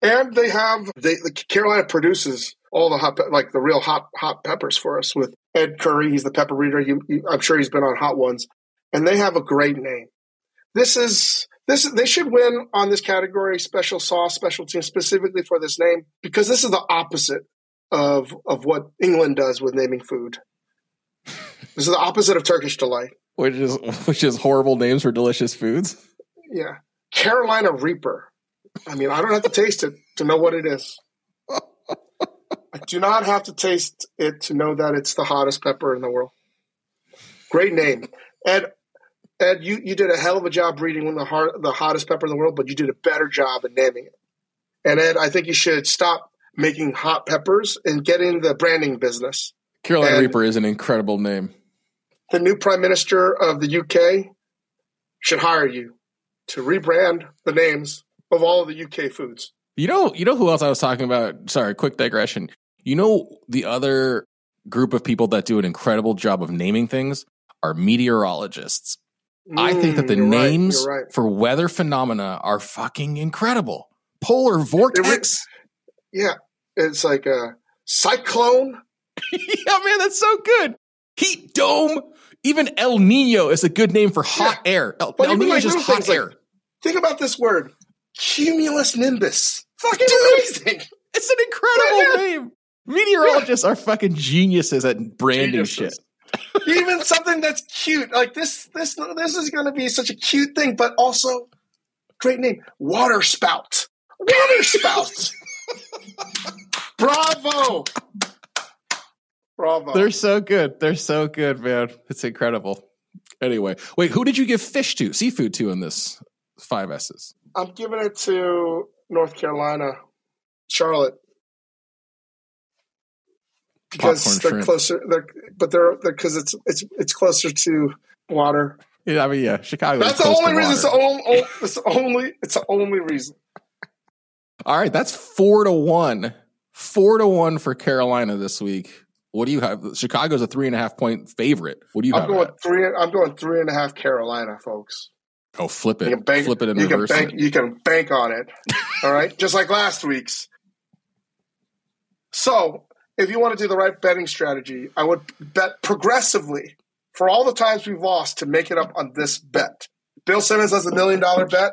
And they have they, the Carolina produces all the hot like the real hot hot peppers for us with Ed Currie. He's the pepper reader. You, you, I'm sure he's been on Hot Ones, and they have a great name. This is this they should win on this category special sauce special team specifically for this name because this is the opposite of of what England does with naming food. This is the opposite of Turkish delight, which is which is horrible names for delicious foods. Yeah, Carolina Reaper. I mean, I don't have to taste it to know what it is. I do not have to taste it to know that it's the hottest pepper in the world. Great name, Ed. Ed, you, you did a hell of a job breeding one of the, hard, the hottest pepper in the world, but you did a better job in naming it. And Ed, I think you should stop making hot peppers and getting the branding business. Carolina and Reaper is an incredible name. The new prime minister of the UK should hire you to rebrand the names of all of the UK foods. You know, you know who else I was talking about? Sorry, quick digression. You know the other group of people that do an incredible job of naming things are meteorologists. Mm, I think that the mm, names right, right. for weather phenomena are fucking incredible. Polar vortex. yeah, it's like a cyclone. yeah, man, that's so good. Heat dome. Even El Nino is a good name for hot yeah. air. El, El Nino is just hot air. Like, think about this word cumulus nimbus. Fucking Dude, amazing. It's an incredible yeah, yeah. name. Meteorologists are fucking geniuses at branding geniuses. shit. Even something that's cute, like this, this, this is going to be such a cute thing, but also great name, water spout. Water spout. Bravo. Bravo. They're so good. They're so good, man. It's incredible. Anyway, wait, who did you give fish to, seafood to in this five S's? I'm giving it to North Carolina, Charlotte, because Popcorn they're shrimp. closer. They're but they're because it's it's it's closer to water. Yeah, I mean, yeah, Chicago. That's the only reason. It's the only, it's the only. It's the only reason. All right, that's four to one. Four to one for Carolina this week. What do you have? Chicago's a three and a half point favorite. What do you I'm have? Going three, I'm going three and a half Carolina, folks. Oh, flip it. Bank, flip it and you reverse can bank, it. You can bank on it. All right. Just like last week's. So if you want to do the right betting strategy, I would bet progressively for all the times we've lost to make it up on this bet. Bill Simmons has a million dollar bet.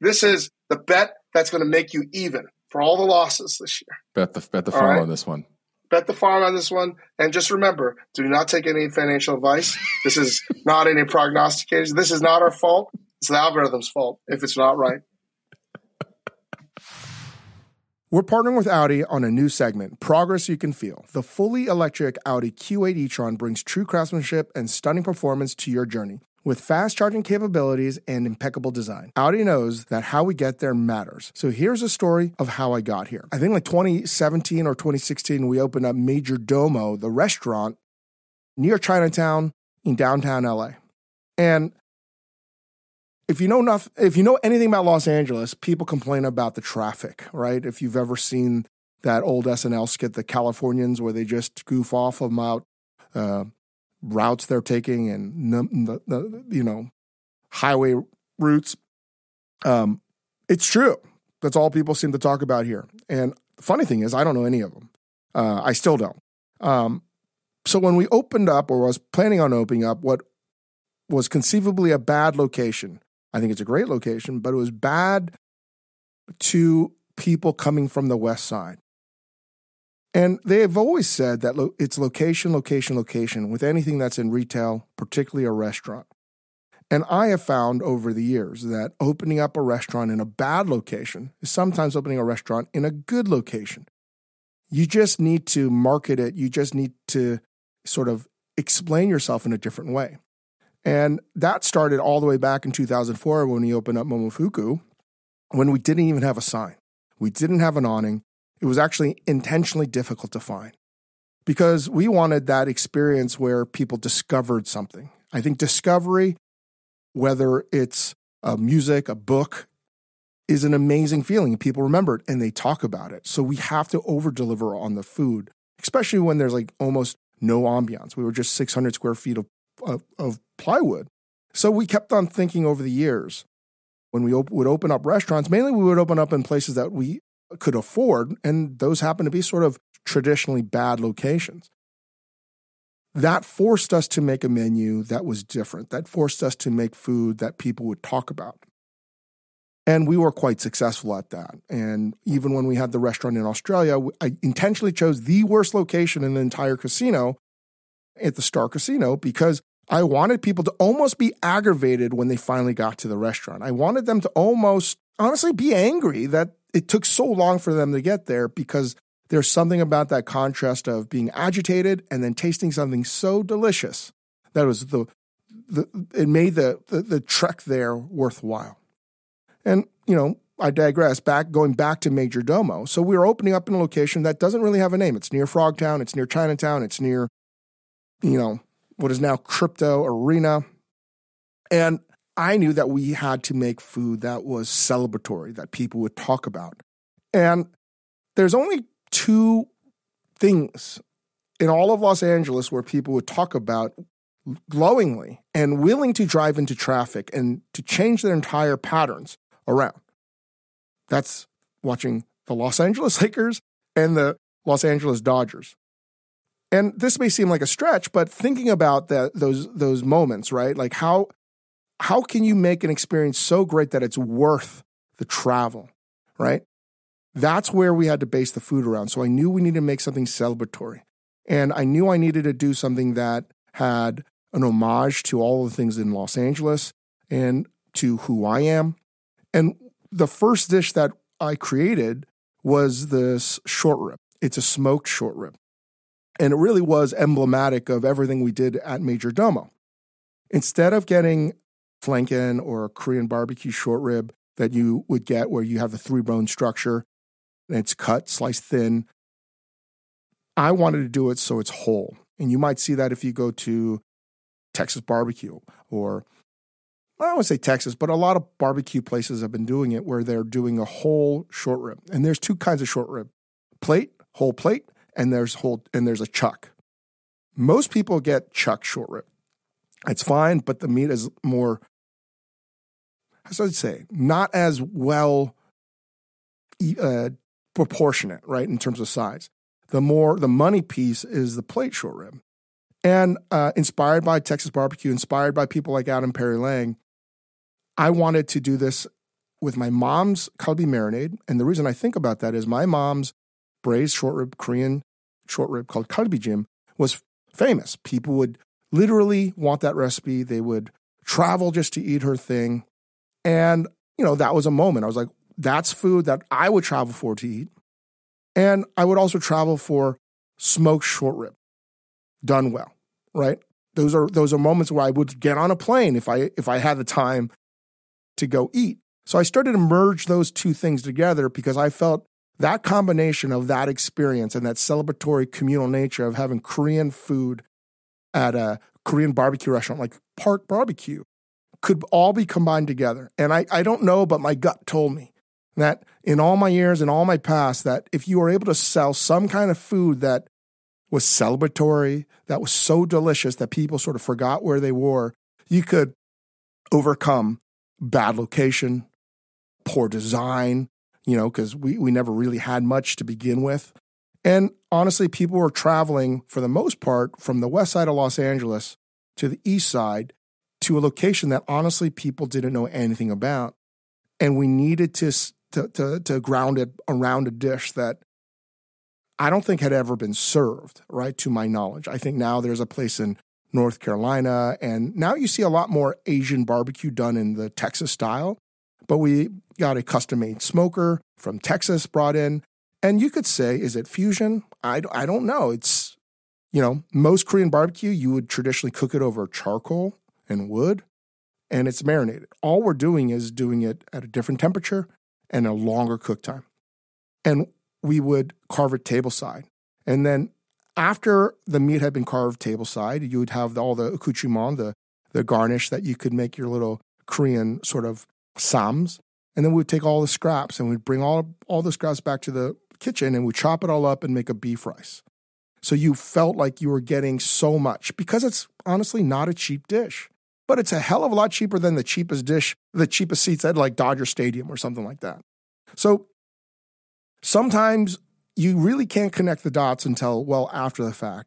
This is the bet that's going to make you even for all the losses this year. Bet the bet the farm right? on this one. bet the farm on this one. And just remember, do not take any financial advice. This is not any prognosticators. This is not our fault. It's the algorithm's fault if it's not right. We're partnering with Audi on a new segment, Progress You Can Feel. The fully electric Audi Q8 e-tron brings true craftsmanship and stunning performance to your journey. With fast charging capabilities and impeccable design, Audi knows that how we get there matters. So here's a story of how I got here. I think like 2017 or 2016, we opened up Majordomo, the restaurant near Chinatown in downtown LA. And if you know enough, if you know anything about Los Angeles, people complain about the traffic, right? If you've ever seen that old SNL skit, The Californians, where they just goof off about uh, routes they're taking and the, the, you know highway routes, um, it's true. That's all people seem to talk about here. And the funny thing is, I don't know any of them. Uh, I still don't. Um, so when we opened up, or was planning on opening up, what was conceivably a bad location I think it's a great location, but it was bad to people coming from the west side. And they have always said that lo- it's location, location, location with anything that's in retail, particularly a restaurant. And I have found over the years that opening up a restaurant in a bad location is sometimes opening a restaurant in a good location. You just need to market it, you just need to sort of explain yourself in a different way. And that started all the way back in 2004 when we opened up Momofuku, when we didn't even have a sign. We didn't have an awning. It was actually intentionally difficult to find because we wanted that experience where people discovered something. I think discovery, whether it's a music, a book, is an amazing feeling. People remember it and they talk about it. So we have to over deliver on the food, especially when there's like almost no ambiance. We were just 600 square feet of of, of plywood. So we kept on thinking over the years when we op- would open up restaurants, mainly we would open up in places that we could afford, and those happened to be sort of traditionally bad locations. That forced us to make a menu that was different. That forced us to make food that people would talk about. And we were quite successful at that. And even when we had the restaurant in Australia, I intentionally chose the worst location in the entire casino at the Star Casino because I wanted people to almost be aggravated when they finally got to the restaurant. I wanted them to almost honestly be angry that it took so long for them to get there because there's something about that contrast of being agitated and then tasting something so delicious that was the, the it made the, the, the trek there worthwhile. And you know, I digress. Back going back to Majordomo. So we are opening up in a location that doesn't really have a name. It's near Frogtown. It's near Chinatown. It's near you know, what is now Crypto Arena. And I knew that we had to make food that was celebratory, that people would talk about. And there's only two things in all of Los Angeles where people would talk about glowingly and willing to drive into traffic and to change their entire patterns around. That's watching the Los Angeles Lakers and the Los Angeles Dodgers. And this may seem like a stretch, but thinking about that those those moments, right? Like how how can you make an experience so great that it's worth the travel, right? That's where we had to base the food around. So I knew we needed to make something celebratory. And I knew I needed to do something that had an homage to all the things in Los Angeles and to who I am. And the first dish that I created was this short rib. It's a smoked short rib. And it really was emblematic of everything we did at Majordomo. Instead of getting flanken or Korean barbecue short rib that you would get where you have the three bone structure and it's cut, sliced thin, I wanted to do it so it's whole. And you might see that if you go to Texas barbecue or I don't want to say Texas, but a lot of barbecue places have been doing it where they're doing a whole short rib. And there's two kinds of short rib plate, whole plate, and there's whole and there's a chuck. Most people get chuck short rib. It's fine, but the meat is more, as I'd say, not as well uh, proportionate, right, in terms of size. The more the money piece is the plate short rib, and uh, inspired by Texas barbecue, inspired by people like Adam Perry Lang, I wanted to do this with my mom's kalbi marinade. And the reason I think about that is my mom's braised short rib Korean short rib called kalbijim was famous. People would literally want that recipe. They would travel just to eat her thing. And, you know, that was a moment. I was like, that's food that I would travel for to eat. And I would also travel for smoked short rib done well, right? Those are those are moments where I would get on a plane if I if I had the time to go eat. So I started to merge those two things together because I felt that combination of that experience and that celebratory communal nature of having Korean food at a Korean barbecue restaurant like Park Barbecue could all be combined together. And I, I don't know, but my gut told me that in all my years and all my past, that if you were able to sell some kind of food that was celebratory, that was so delicious that people sort of forgot where they were, you could overcome bad location, poor design, you know, because we, we never really had much to begin with. And honestly, people were traveling for the most part from the west side of Los Angeles to the east side to a location that honestly people didn't know anything about. And we needed to, to, to, to ground it around a dish that I don't think had ever been served, right, to my knowledge. I think now there's a place in North Carolina, and now you see a lot more Asian barbecue done in the Texas style. But we got a custom made smoker from Texas brought in. And you could say, is it fusion? I, I don't know. It's, you know, most Korean barbecue, you would traditionally cook it over charcoal and wood, and it's marinated. All we're doing is doing it at a different temperature and a longer cook time. And we would carve it tableside. And then after the meat had been carved tableside, you would have all the accoutrement, the, the garnish that you could make your little Korean sort of sams. And then we'd take all the scraps and we'd bring all, all the scraps back to the kitchen and we'd chop it all up and make a beef rice. So you felt like you were getting so much because it's honestly not a cheap dish, but it's a hell of a lot cheaper than the cheapest dish, the cheapest seats at like Dodger Stadium or something like that. So sometimes you really can't connect the dots until well after the fact.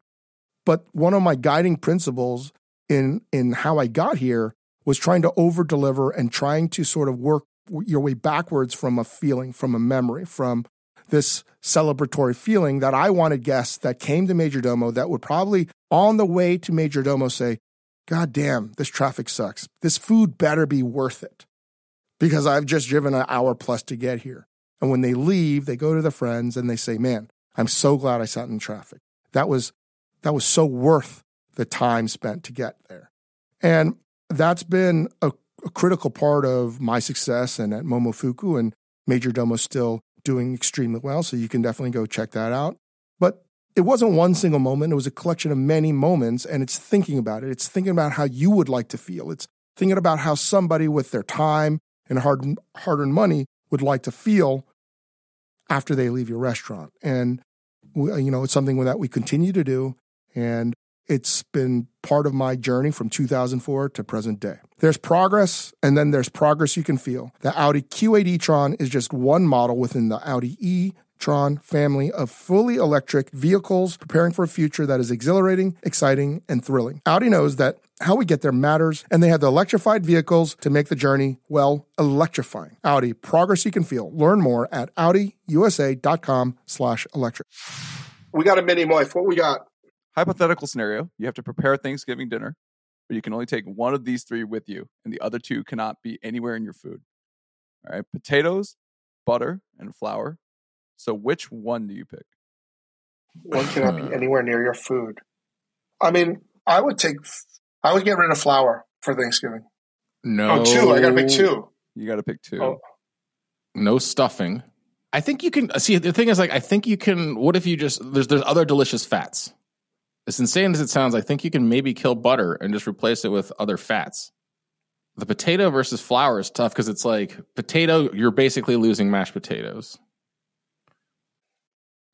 But one of my guiding principles in in how I got here was trying to over deliver and trying to sort of work your way backwards from a feeling, from a memory, from this celebratory feeling that I wanted guests that came to Majordomo that would probably on the way to Majordomo say, God damn, this traffic sucks. This food better be worth it because I've just driven an hour plus to get here. And when they leave, they go to their friends and they say, "Man, I'm so glad I sat in traffic. That was that was so worth the time spent to get there." And that's been a, a critical part of my success and at Momofuku and Majordomo is still doing extremely well. So you can definitely go check that out. But it wasn't one single moment. It was a collection of many moments, and it's thinking about it. It's thinking about how you would like to feel. It's thinking about how somebody with their time and hard hard earned money would like to feel after they leave your restaurant. And, you know, it's something that we continue to do. And it's been part of my journey from 2004 to present day. There's progress, and then there's progress you can feel. The Audi Q8 e-tron is just one model within the Audi e Tron family of fully electric vehicles preparing for a future that is exhilarating, exciting, and thrilling. Audi knows that how we get there matters, and they have the electrified vehicles to make the journey, well, electrifying. Audi, progress you can feel. Learn more at AudiUSA.com slash electric. We got a mini MOIF. What we got? Hypothetical scenario. You have to prepare Thanksgiving dinner, but you can only take one of these three with you, and the other two cannot be anywhere in your food. All right. Potatoes, butter, and flour so which one do you pick? One cannot be anywhere near your food. I mean, I would take. I would get rid of flour for Thanksgiving. No, Oh, two. I got to pick two. You got to pick two. Oh. no stuffing. I think you can see the thing is like I think you can. What if you just there's there's other delicious fats. As insane as it sounds, I think you can maybe kill butter and just replace it with other fats. The potato versus flour is tough because it's like potato. You're basically losing mashed potatoes.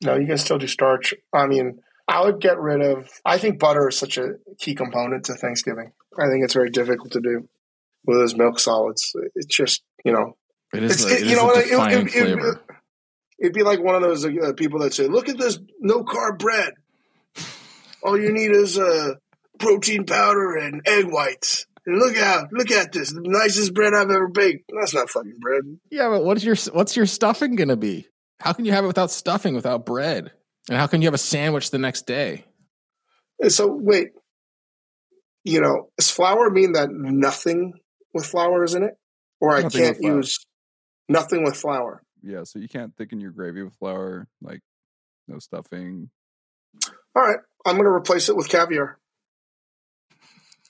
No, you can still do starch. I mean, I would get rid of. I think butter is such a key component to Thanksgiving. I think it's very difficult to do with those milk solids. It's just you know, It is, It's- like, it- it you is know a what, it- it- defining it- flavor. it'd be like one of those uh, people that say, "Look at this no carb bread. All you need is uh, protein powder and egg whites." And look out! Look at this, the nicest bread I've ever baked. That's not fucking bread. yeah, but what's your what's your stuffing gonna be? How can you have it without stuffing without bread? And how can you have a sandwich the next day? So wait, you know, does flour mean that nothing with flour is in it, or I Nothing can't use nothing with flour? Yeah, so you can't thicken your gravy with flour, like no stuffing. All right, I'm going to replace it with caviar.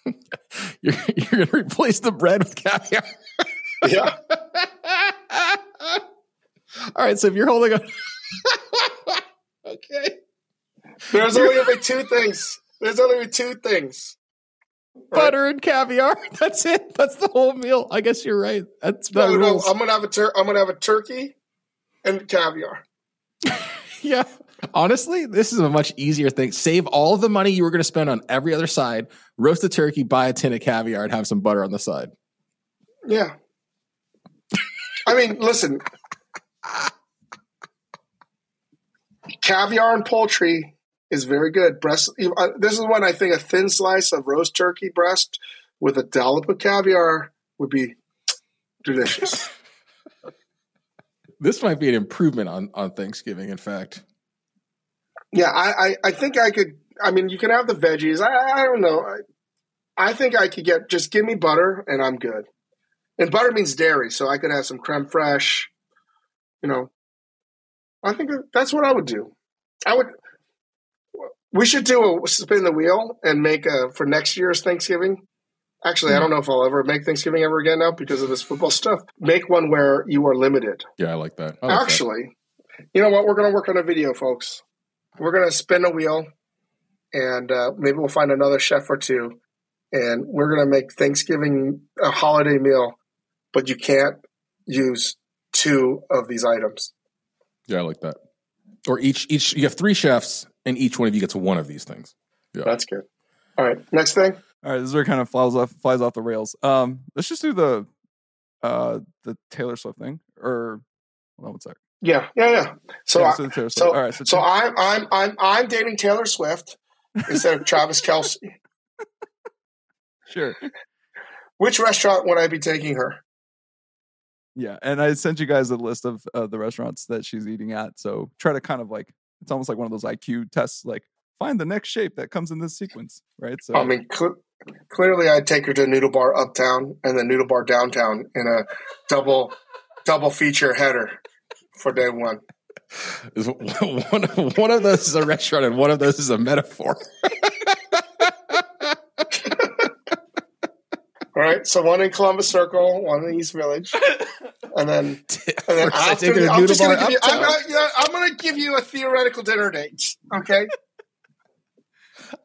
You're, you're going to replace the bread with caviar. Yeah, All right, so if you're holding a okay, there's only going to be two things. There's only two things. butter and caviar. That's it. That's the whole meal. I guess you're right. That's that No, no, rules. I'm gonna have a tur- I'm gonna have a turkey and caviar. yeah. Honestly, this is a much easier thing. Save all the money you were going to spend on every other side. Roast a turkey, buy a tin of caviar, and have some butter on the side. Yeah. I mean, listen. Caviar and poultry is very good. Breast. uh, This is one I think a thin slice of roast turkey breast with a dollop of caviar would be delicious. This might be an improvement on on Thanksgiving. In fact, yeah, I, I, I think I could. I mean, you can have the veggies. I, I don't know. I, I think I could get just give me butter and I'm good. And butter means dairy, so I could have some creme fraiche. You know, I think that's what I would do. I would. We should do a spin the wheel and make a for next year's Thanksgiving. Actually, I hmm. don't know if I'll ever make Thanksgiving ever again now because of this football stuff. Make one where you are limited. yeah, I like that. I like that. Actually, you know what? We're going to work on a video, folks. We're going to spin a wheel, and uh, maybe we'll find another chef or two, and we're going to make Thanksgiving a holiday meal, but you can't use two of these items. yeah, I like that. Or each each you have three chefs, and each one of you gets one of these things. Yeah. That's good. All right, next thing. All right, this is where it kind of flies off flies off the rails. Um, let's just do the uh the Taylor Swift thing, or hold on one sec. Yeah, yeah, yeah. So, Yeah, I, let's do the Taylor Swift. so, all right, so, so I'm I'm I'm I'm dating Taylor Swift instead of Travis Kelce. sure, Which restaurant would I be taking her? yeah, and I sent you guys a list of uh, the restaurants that she's eating at. So try to kind of like it's almost like one of those IQ tests, like find the next shape that comes in this sequence, right? So I mean, cl- clearly, I'd take her to Noodle Bar Uptown and then Noodle Bar Downtown in a double double feature header for day one. One of, one of those is a restaurant, and one of those is a metaphor. All right, so one in Columbus Circle, one in East Village, and then and then First after, the, I'm just gonna give you, I'm, gonna, yeah, I'm gonna give you a theoretical dinner date. Okay,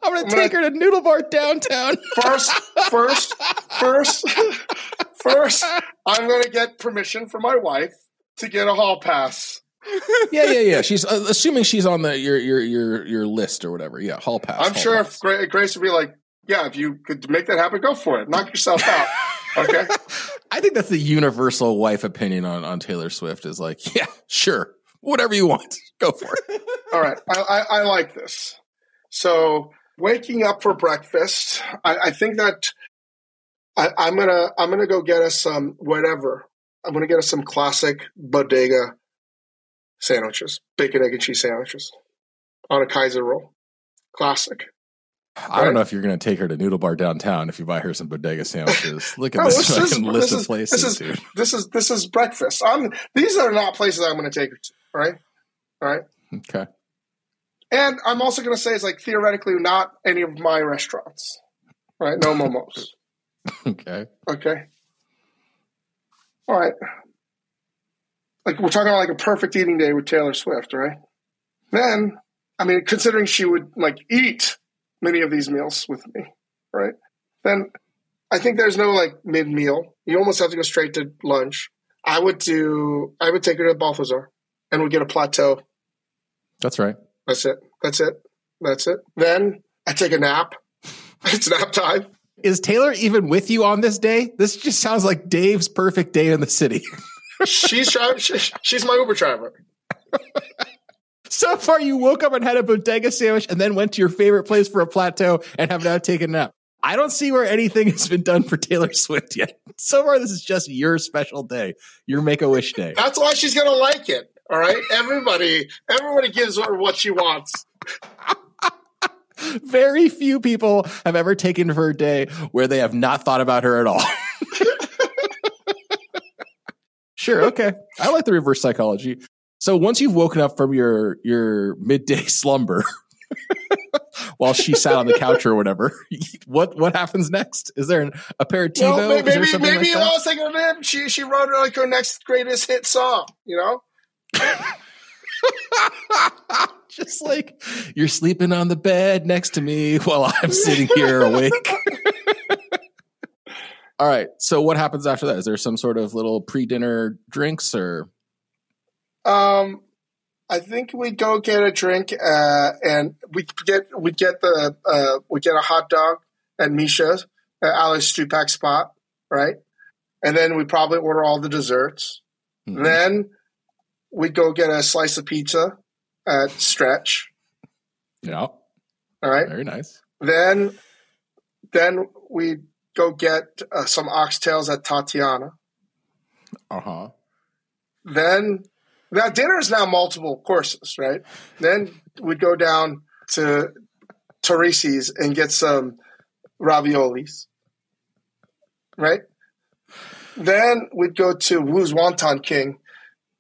I'm gonna I'm take her to Noodle Bar downtown. first, first, first, first, I'm gonna get permission from my wife to get a hall pass. yeah, yeah, yeah. She's uh, assuming she's on the your your your your list or whatever. Yeah, hall pass. I'm hall sure pass. if Gra- Grace would be like, "Yeah, if you could make that happen, go for it. Knock yourself out." Okay. I think that's the universal wife opinion on on Taylor Swift is like, yeah, sure, whatever you want, go for it. All right, I, I, I like this. So waking up for breakfast, I, I think that I, I'm gonna I'm gonna go get us some whatever. I'm gonna get us some classic bodega sandwiches, bacon, egg, and cheese sandwiches on a Kaiser roll. Classic. I don't know if you're going to take her to Noodle Bar downtown if you buy her some bodega sandwiches. Look at No, this, this is- fucking this list is- of places, this is- dude. This is this is breakfast. I'm these are not places I'm gonna take her to. right? All right. Okay. And I'm also gonna say it's like theoretically not any of my restaurants. Right? No momos. Okay. Okay. All right. Like we're talking about like a perfect eating day with Taylor Swift, right? Then, I mean, considering she would like eat many of these meals with me, right? Then I think there's no like mid meal. You almost have to go straight to lunch. I would do. I would take her to Balthazar, and we'd get a plateau. That's right. That's it. That's it. That's it. Then I take a nap. it's nap time. Is Taylor even with you on this day? This just sounds like Dave's perfect day in the city. She's driving. She's my Uber driver. so far, you woke up and had a bodega sandwich and then went to your favorite place for a plateau and have now taken a nap. I don't see where anything has been done for Taylor Swift yet. So far, this is just your special day, your make a wish day. That's why she's gonna like it. All right, everybody, everybody gives her what she wants. Very few people have ever taken her day where they have not thought about her at all. sure, okay. I like the reverse psychology. So once you've woken up from your your midday slumber while she sat on the couch or whatever, what what happens next? Is there an aperitivo? Well, maybe Is there maybe, maybe like I that? was thinking of him. She she wrote like her next greatest hit song. You know, Just like you're sleeping on the bed next to me while I'm sitting here awake. All right. So what happens after that? Is there some sort of little pre-dinner drinks or um, I think we go get a drink, uh, and we get we get the uh, we get a hot dog at Mischa's at Alex Stupak spot, right? And then we probably order all the desserts. Mhm. Then we go get a slice of pizza at Stretch. yeah, All right. very nice. Then, then we go get uh, some oxtails at Tatiana. Uh-huh. Then, now dinner is now multiple courses, right? Then we'd go down to Torrisi's and get some raviolis, right? Then we'd go to Wu's Wonton King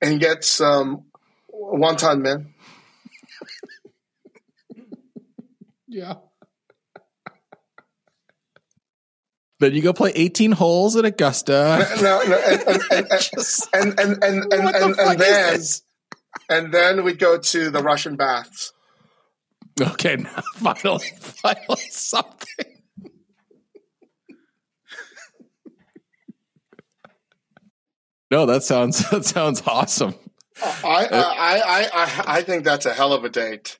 and get some wonton men. Yeah. then you go play 18 holes at Augusta. No, no, and, and, and, and, and and and and, what the and, fuck and then and then we go to the Russian baths. Okay, now finally, finally something. No, that sounds that sounds awesome. I, uh, uh, I, I, I, I think that's a hell of a date.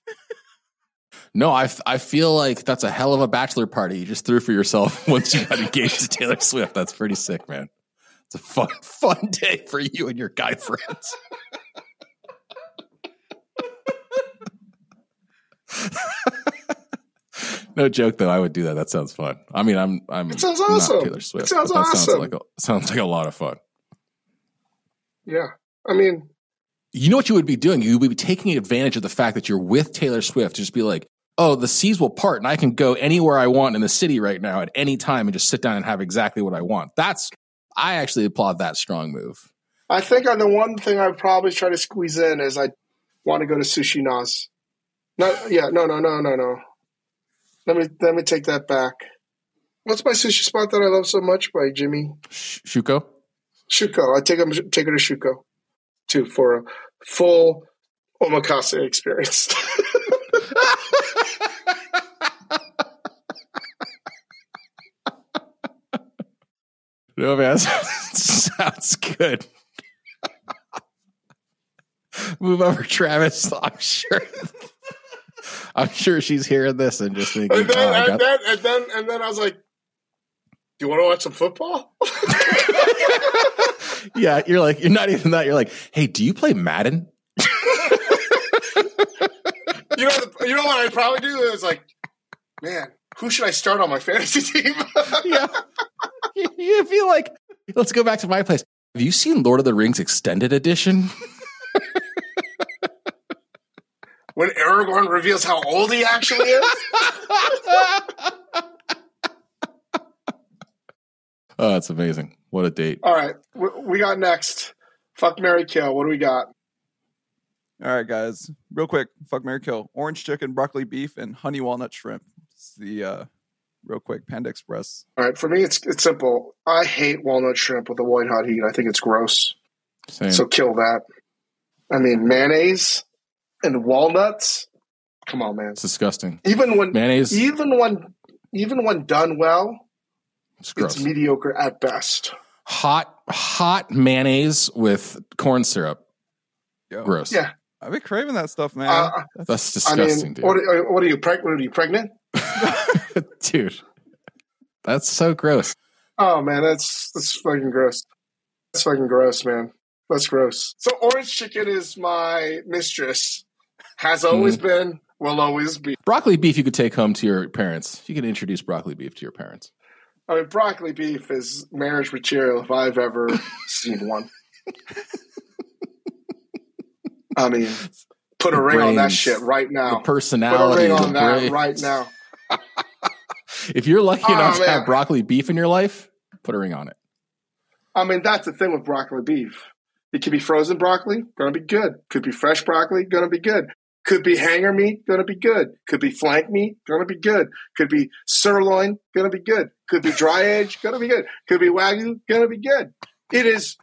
No, I, I feel like that's a hell of a bachelor party you just threw for yourself once you got engaged to Taylor Swift. That's pretty sick, man. It's a fun fun day for you and your guy friends. no joke though, I would do that. That sounds fun. I mean, I'm I'm It sounds awesome. Taylor Swift. It sounds that sounds awesome. like a sounds like a lot of fun. Yeah, I mean, You know what you would be doing? You would be taking advantage of the fact that you're with Taylor Swift to just be like, oh, the seas will part and I can go anywhere I want in the city right now at any time and just sit down and have exactly what I want. That's, I actually applaud that strong move. I think on the one thing I'd probably try to squeeze in is I want to go to Sushi Noz. Not, yeah, no, no, no, no, no. Let me let me take that back. What's my sushi spot that I love so much by Jimmy Sh- Shuko? Shuko? I take him take her to Shuko too for a full omakase experience. No, man, sounds good. Move over, Travis. I'm sure. I'm sure she's hearing this and just thinking, and then, oh, and then and then and then I was like, "Do you want to watch some football?" Yeah, you're like, you're not even that. You're like, hey, do you play Madden? you know, the, you know what I'd probably do is like, man, who should I start on my fantasy team? yeah. You- You'd be like, let's go back to my place. Have you seen Lord of the Rings Extended Edition? when Aragorn reveals how old he actually is. oh, that's amazing. What a date. All right, we, we got next. Fuck Mary Kill. What do we got? All right, guys. Real quick, fuck Mary Kill. Orange chicken, broccoli beef, and honey walnut shrimp. It's the uh real quick Panda Express. All right, for me, it's it's simple. I hate walnut shrimp with the white hot heat. I think it's gross. Same. So kill that. I mean, mayonnaise and walnuts. Come on, man. it's disgusting. Even when Mayonnaise, even when even when done well, it's it's mediocre at best. Hot, hot mayonnaise with corn syrup. Yo, Gross. Yeah. I've been craving that stuff, man. Uh, That's I disgusting, mean, what, are- what are you pregnant? What are you pregnant? dude. dude, that's so gross. Oh man, that's that's fucking gross. That's fucking gross, man. That's gross. So orange chicken is my mistress. Has always Mm-hmm. been, will always be. Broccoli beef you could take home to your parents. You could introduce broccoli beef to your parents. I mean, broccoli beef is marriage material if I've ever seen one. I mean, put a The ring on that shit right The now. Put a ring on that brains. right now. If you're lucky Oh, enough to have broccoli beef in your life, put a ring on it. I mean, that's the thing with broccoli beef. It could be frozen broccoli, gonna be good. Could be fresh broccoli, gonna be good. Could be hanger meat, gonna be good. Could be flank meat, gonna be good. Could be sirloin, gonna be good. Could be dry aged, gonna be good. Could be wagyu, gonna be good. It is.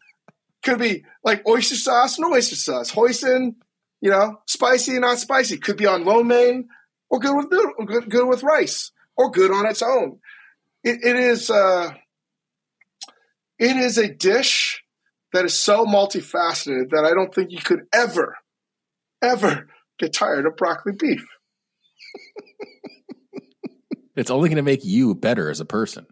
Could be like oyster sauce, no oyster sauce. Hoisin, you know, spicy, and not spicy. Could be on lo mein, or good with or good, good with rice, or good on its own. It, it is. Uh, it is a dish that is so multifaceted that I don't think you could ever, ever get tired of broccoli beef. It's only going to make you better as a person.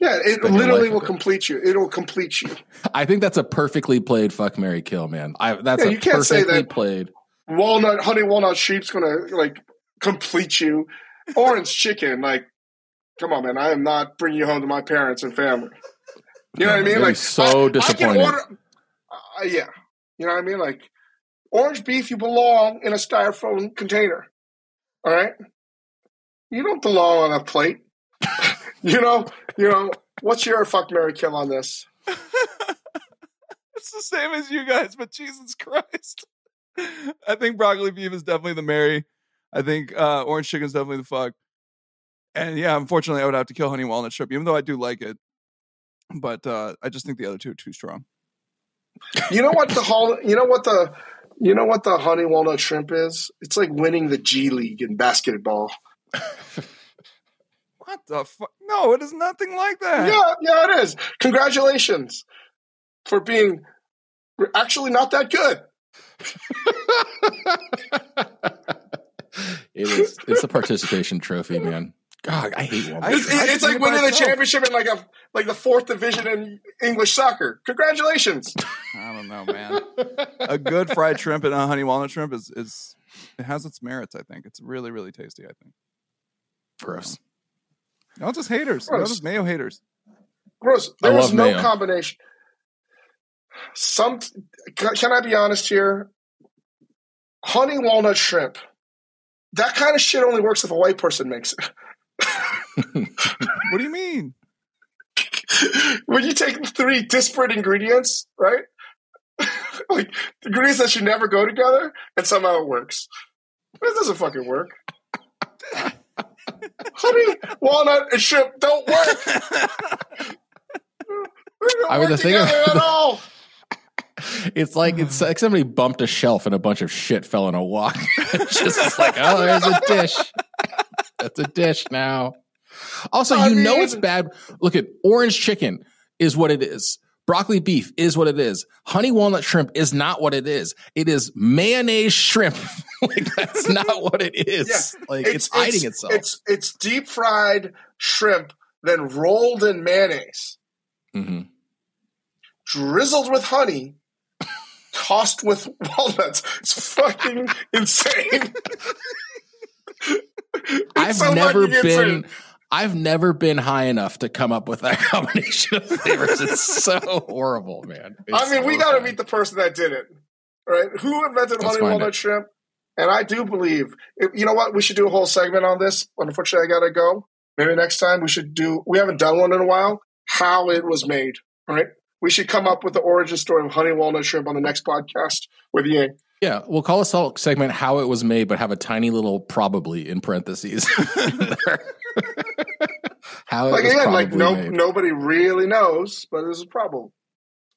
Yeah, it Spend literally will complete you. It will complete you. I think that's a perfectly played fuck Mary kill, man. I that's Yeah, a you can't say perfectly that. played. Walnut, honey walnut sheep's gonna like complete you. Orange chicken, like, come on, man. I am not bringing you home to my parents and family. You know what I mean? Like, so I- I can order- uh, yeah, you know what I mean? Like, orange beef, you belong in a styrofoam container. All right, you don't belong on a plate. you know, you know. What's your fuck Mary kill on this? It's the same as you guys, but Jesus Christ. I think broccoli beef is definitely the Mary. I think uh, orange chicken is definitely the fuck. And yeah, unfortunately, I would have to kill honey walnut shrimp, even though I do like it. But uh, I just think the other two are too strong. You know what the hol- You know what the you know what the honey walnut shrimp is? It's like winning the G League in basketball. What the fuck? No, it is nothing like that. Yeah, yeah, it is. Congratulations for being actually not that good. It is. It's a participation trophy, man. God, I hate Walmart. It's, it's like do winning the championship in like a like the fourth division in English soccer. Congratulations. I don't know, man. a good fried shrimp and a honey walnut shrimp is is it has its merits. I think it's really really tasty. I think. Gross. No, just haters. No, Gross. just mayo haters. Gross. I There was no mayo. combination. Some can, can I be honest here? Honey walnut shrimp. That kind of shit only works if a white person makes it. What do you mean? when you take three disparate ingredients, right? like ingredients that should never go together, and somehow it works. This doesn't fucking work. Honey, walnut, and shrimp don't work. They don't I mean, work the thing together of- at all. It's like it's like somebody bumped a shelf and a bunch of shit fell in a wok. it's just like, oh, there's a dish. That's a dish now. Also, I you know it's bad. Look at orange chicken is what it is. Broccoli beef is what it is. Honey walnut shrimp is not what it is. It is mayonnaise shrimp. like that's not what it is. Yes, like it's, hiding itself. It's it's deep fried shrimp, then rolled in mayonnaise, Mhm. drizzled with honey, tossed with walnuts. It's fucking insane. It's I've so never been. insane. I've never been high enough to come up with that combination of flavors. It's so horrible, man. It's I mean, we got to meet the person that did it, right? Who invented Let's honey walnut it. shrimp? And I do believe, you know what? We should do a whole segment on this. Unfortunately, I got to go. Maybe next time we should do. We haven't done one in a while. How it was made, right? We should come up with the origin story of honey walnut shrimp on the next podcast with Ying. Yeah, we'll call this whole segment "How It Was Made," but have a tiny little "probably" in parentheses. How it Like was again, probably like no, made. nobody really knows, but there's a problem.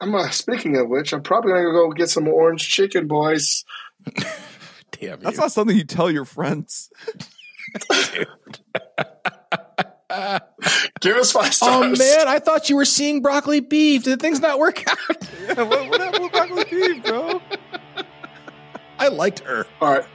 I'm uh, speaking of which, I'm probably gonna go get some orange chicken, boys. Damn That's you! not something you tell your friends. Give us five stars. Oh man, I thought you were seeing broccoli beef. Did things not work out? Yeah, what, what happened with broccoli beef, bro? I liked her. All right.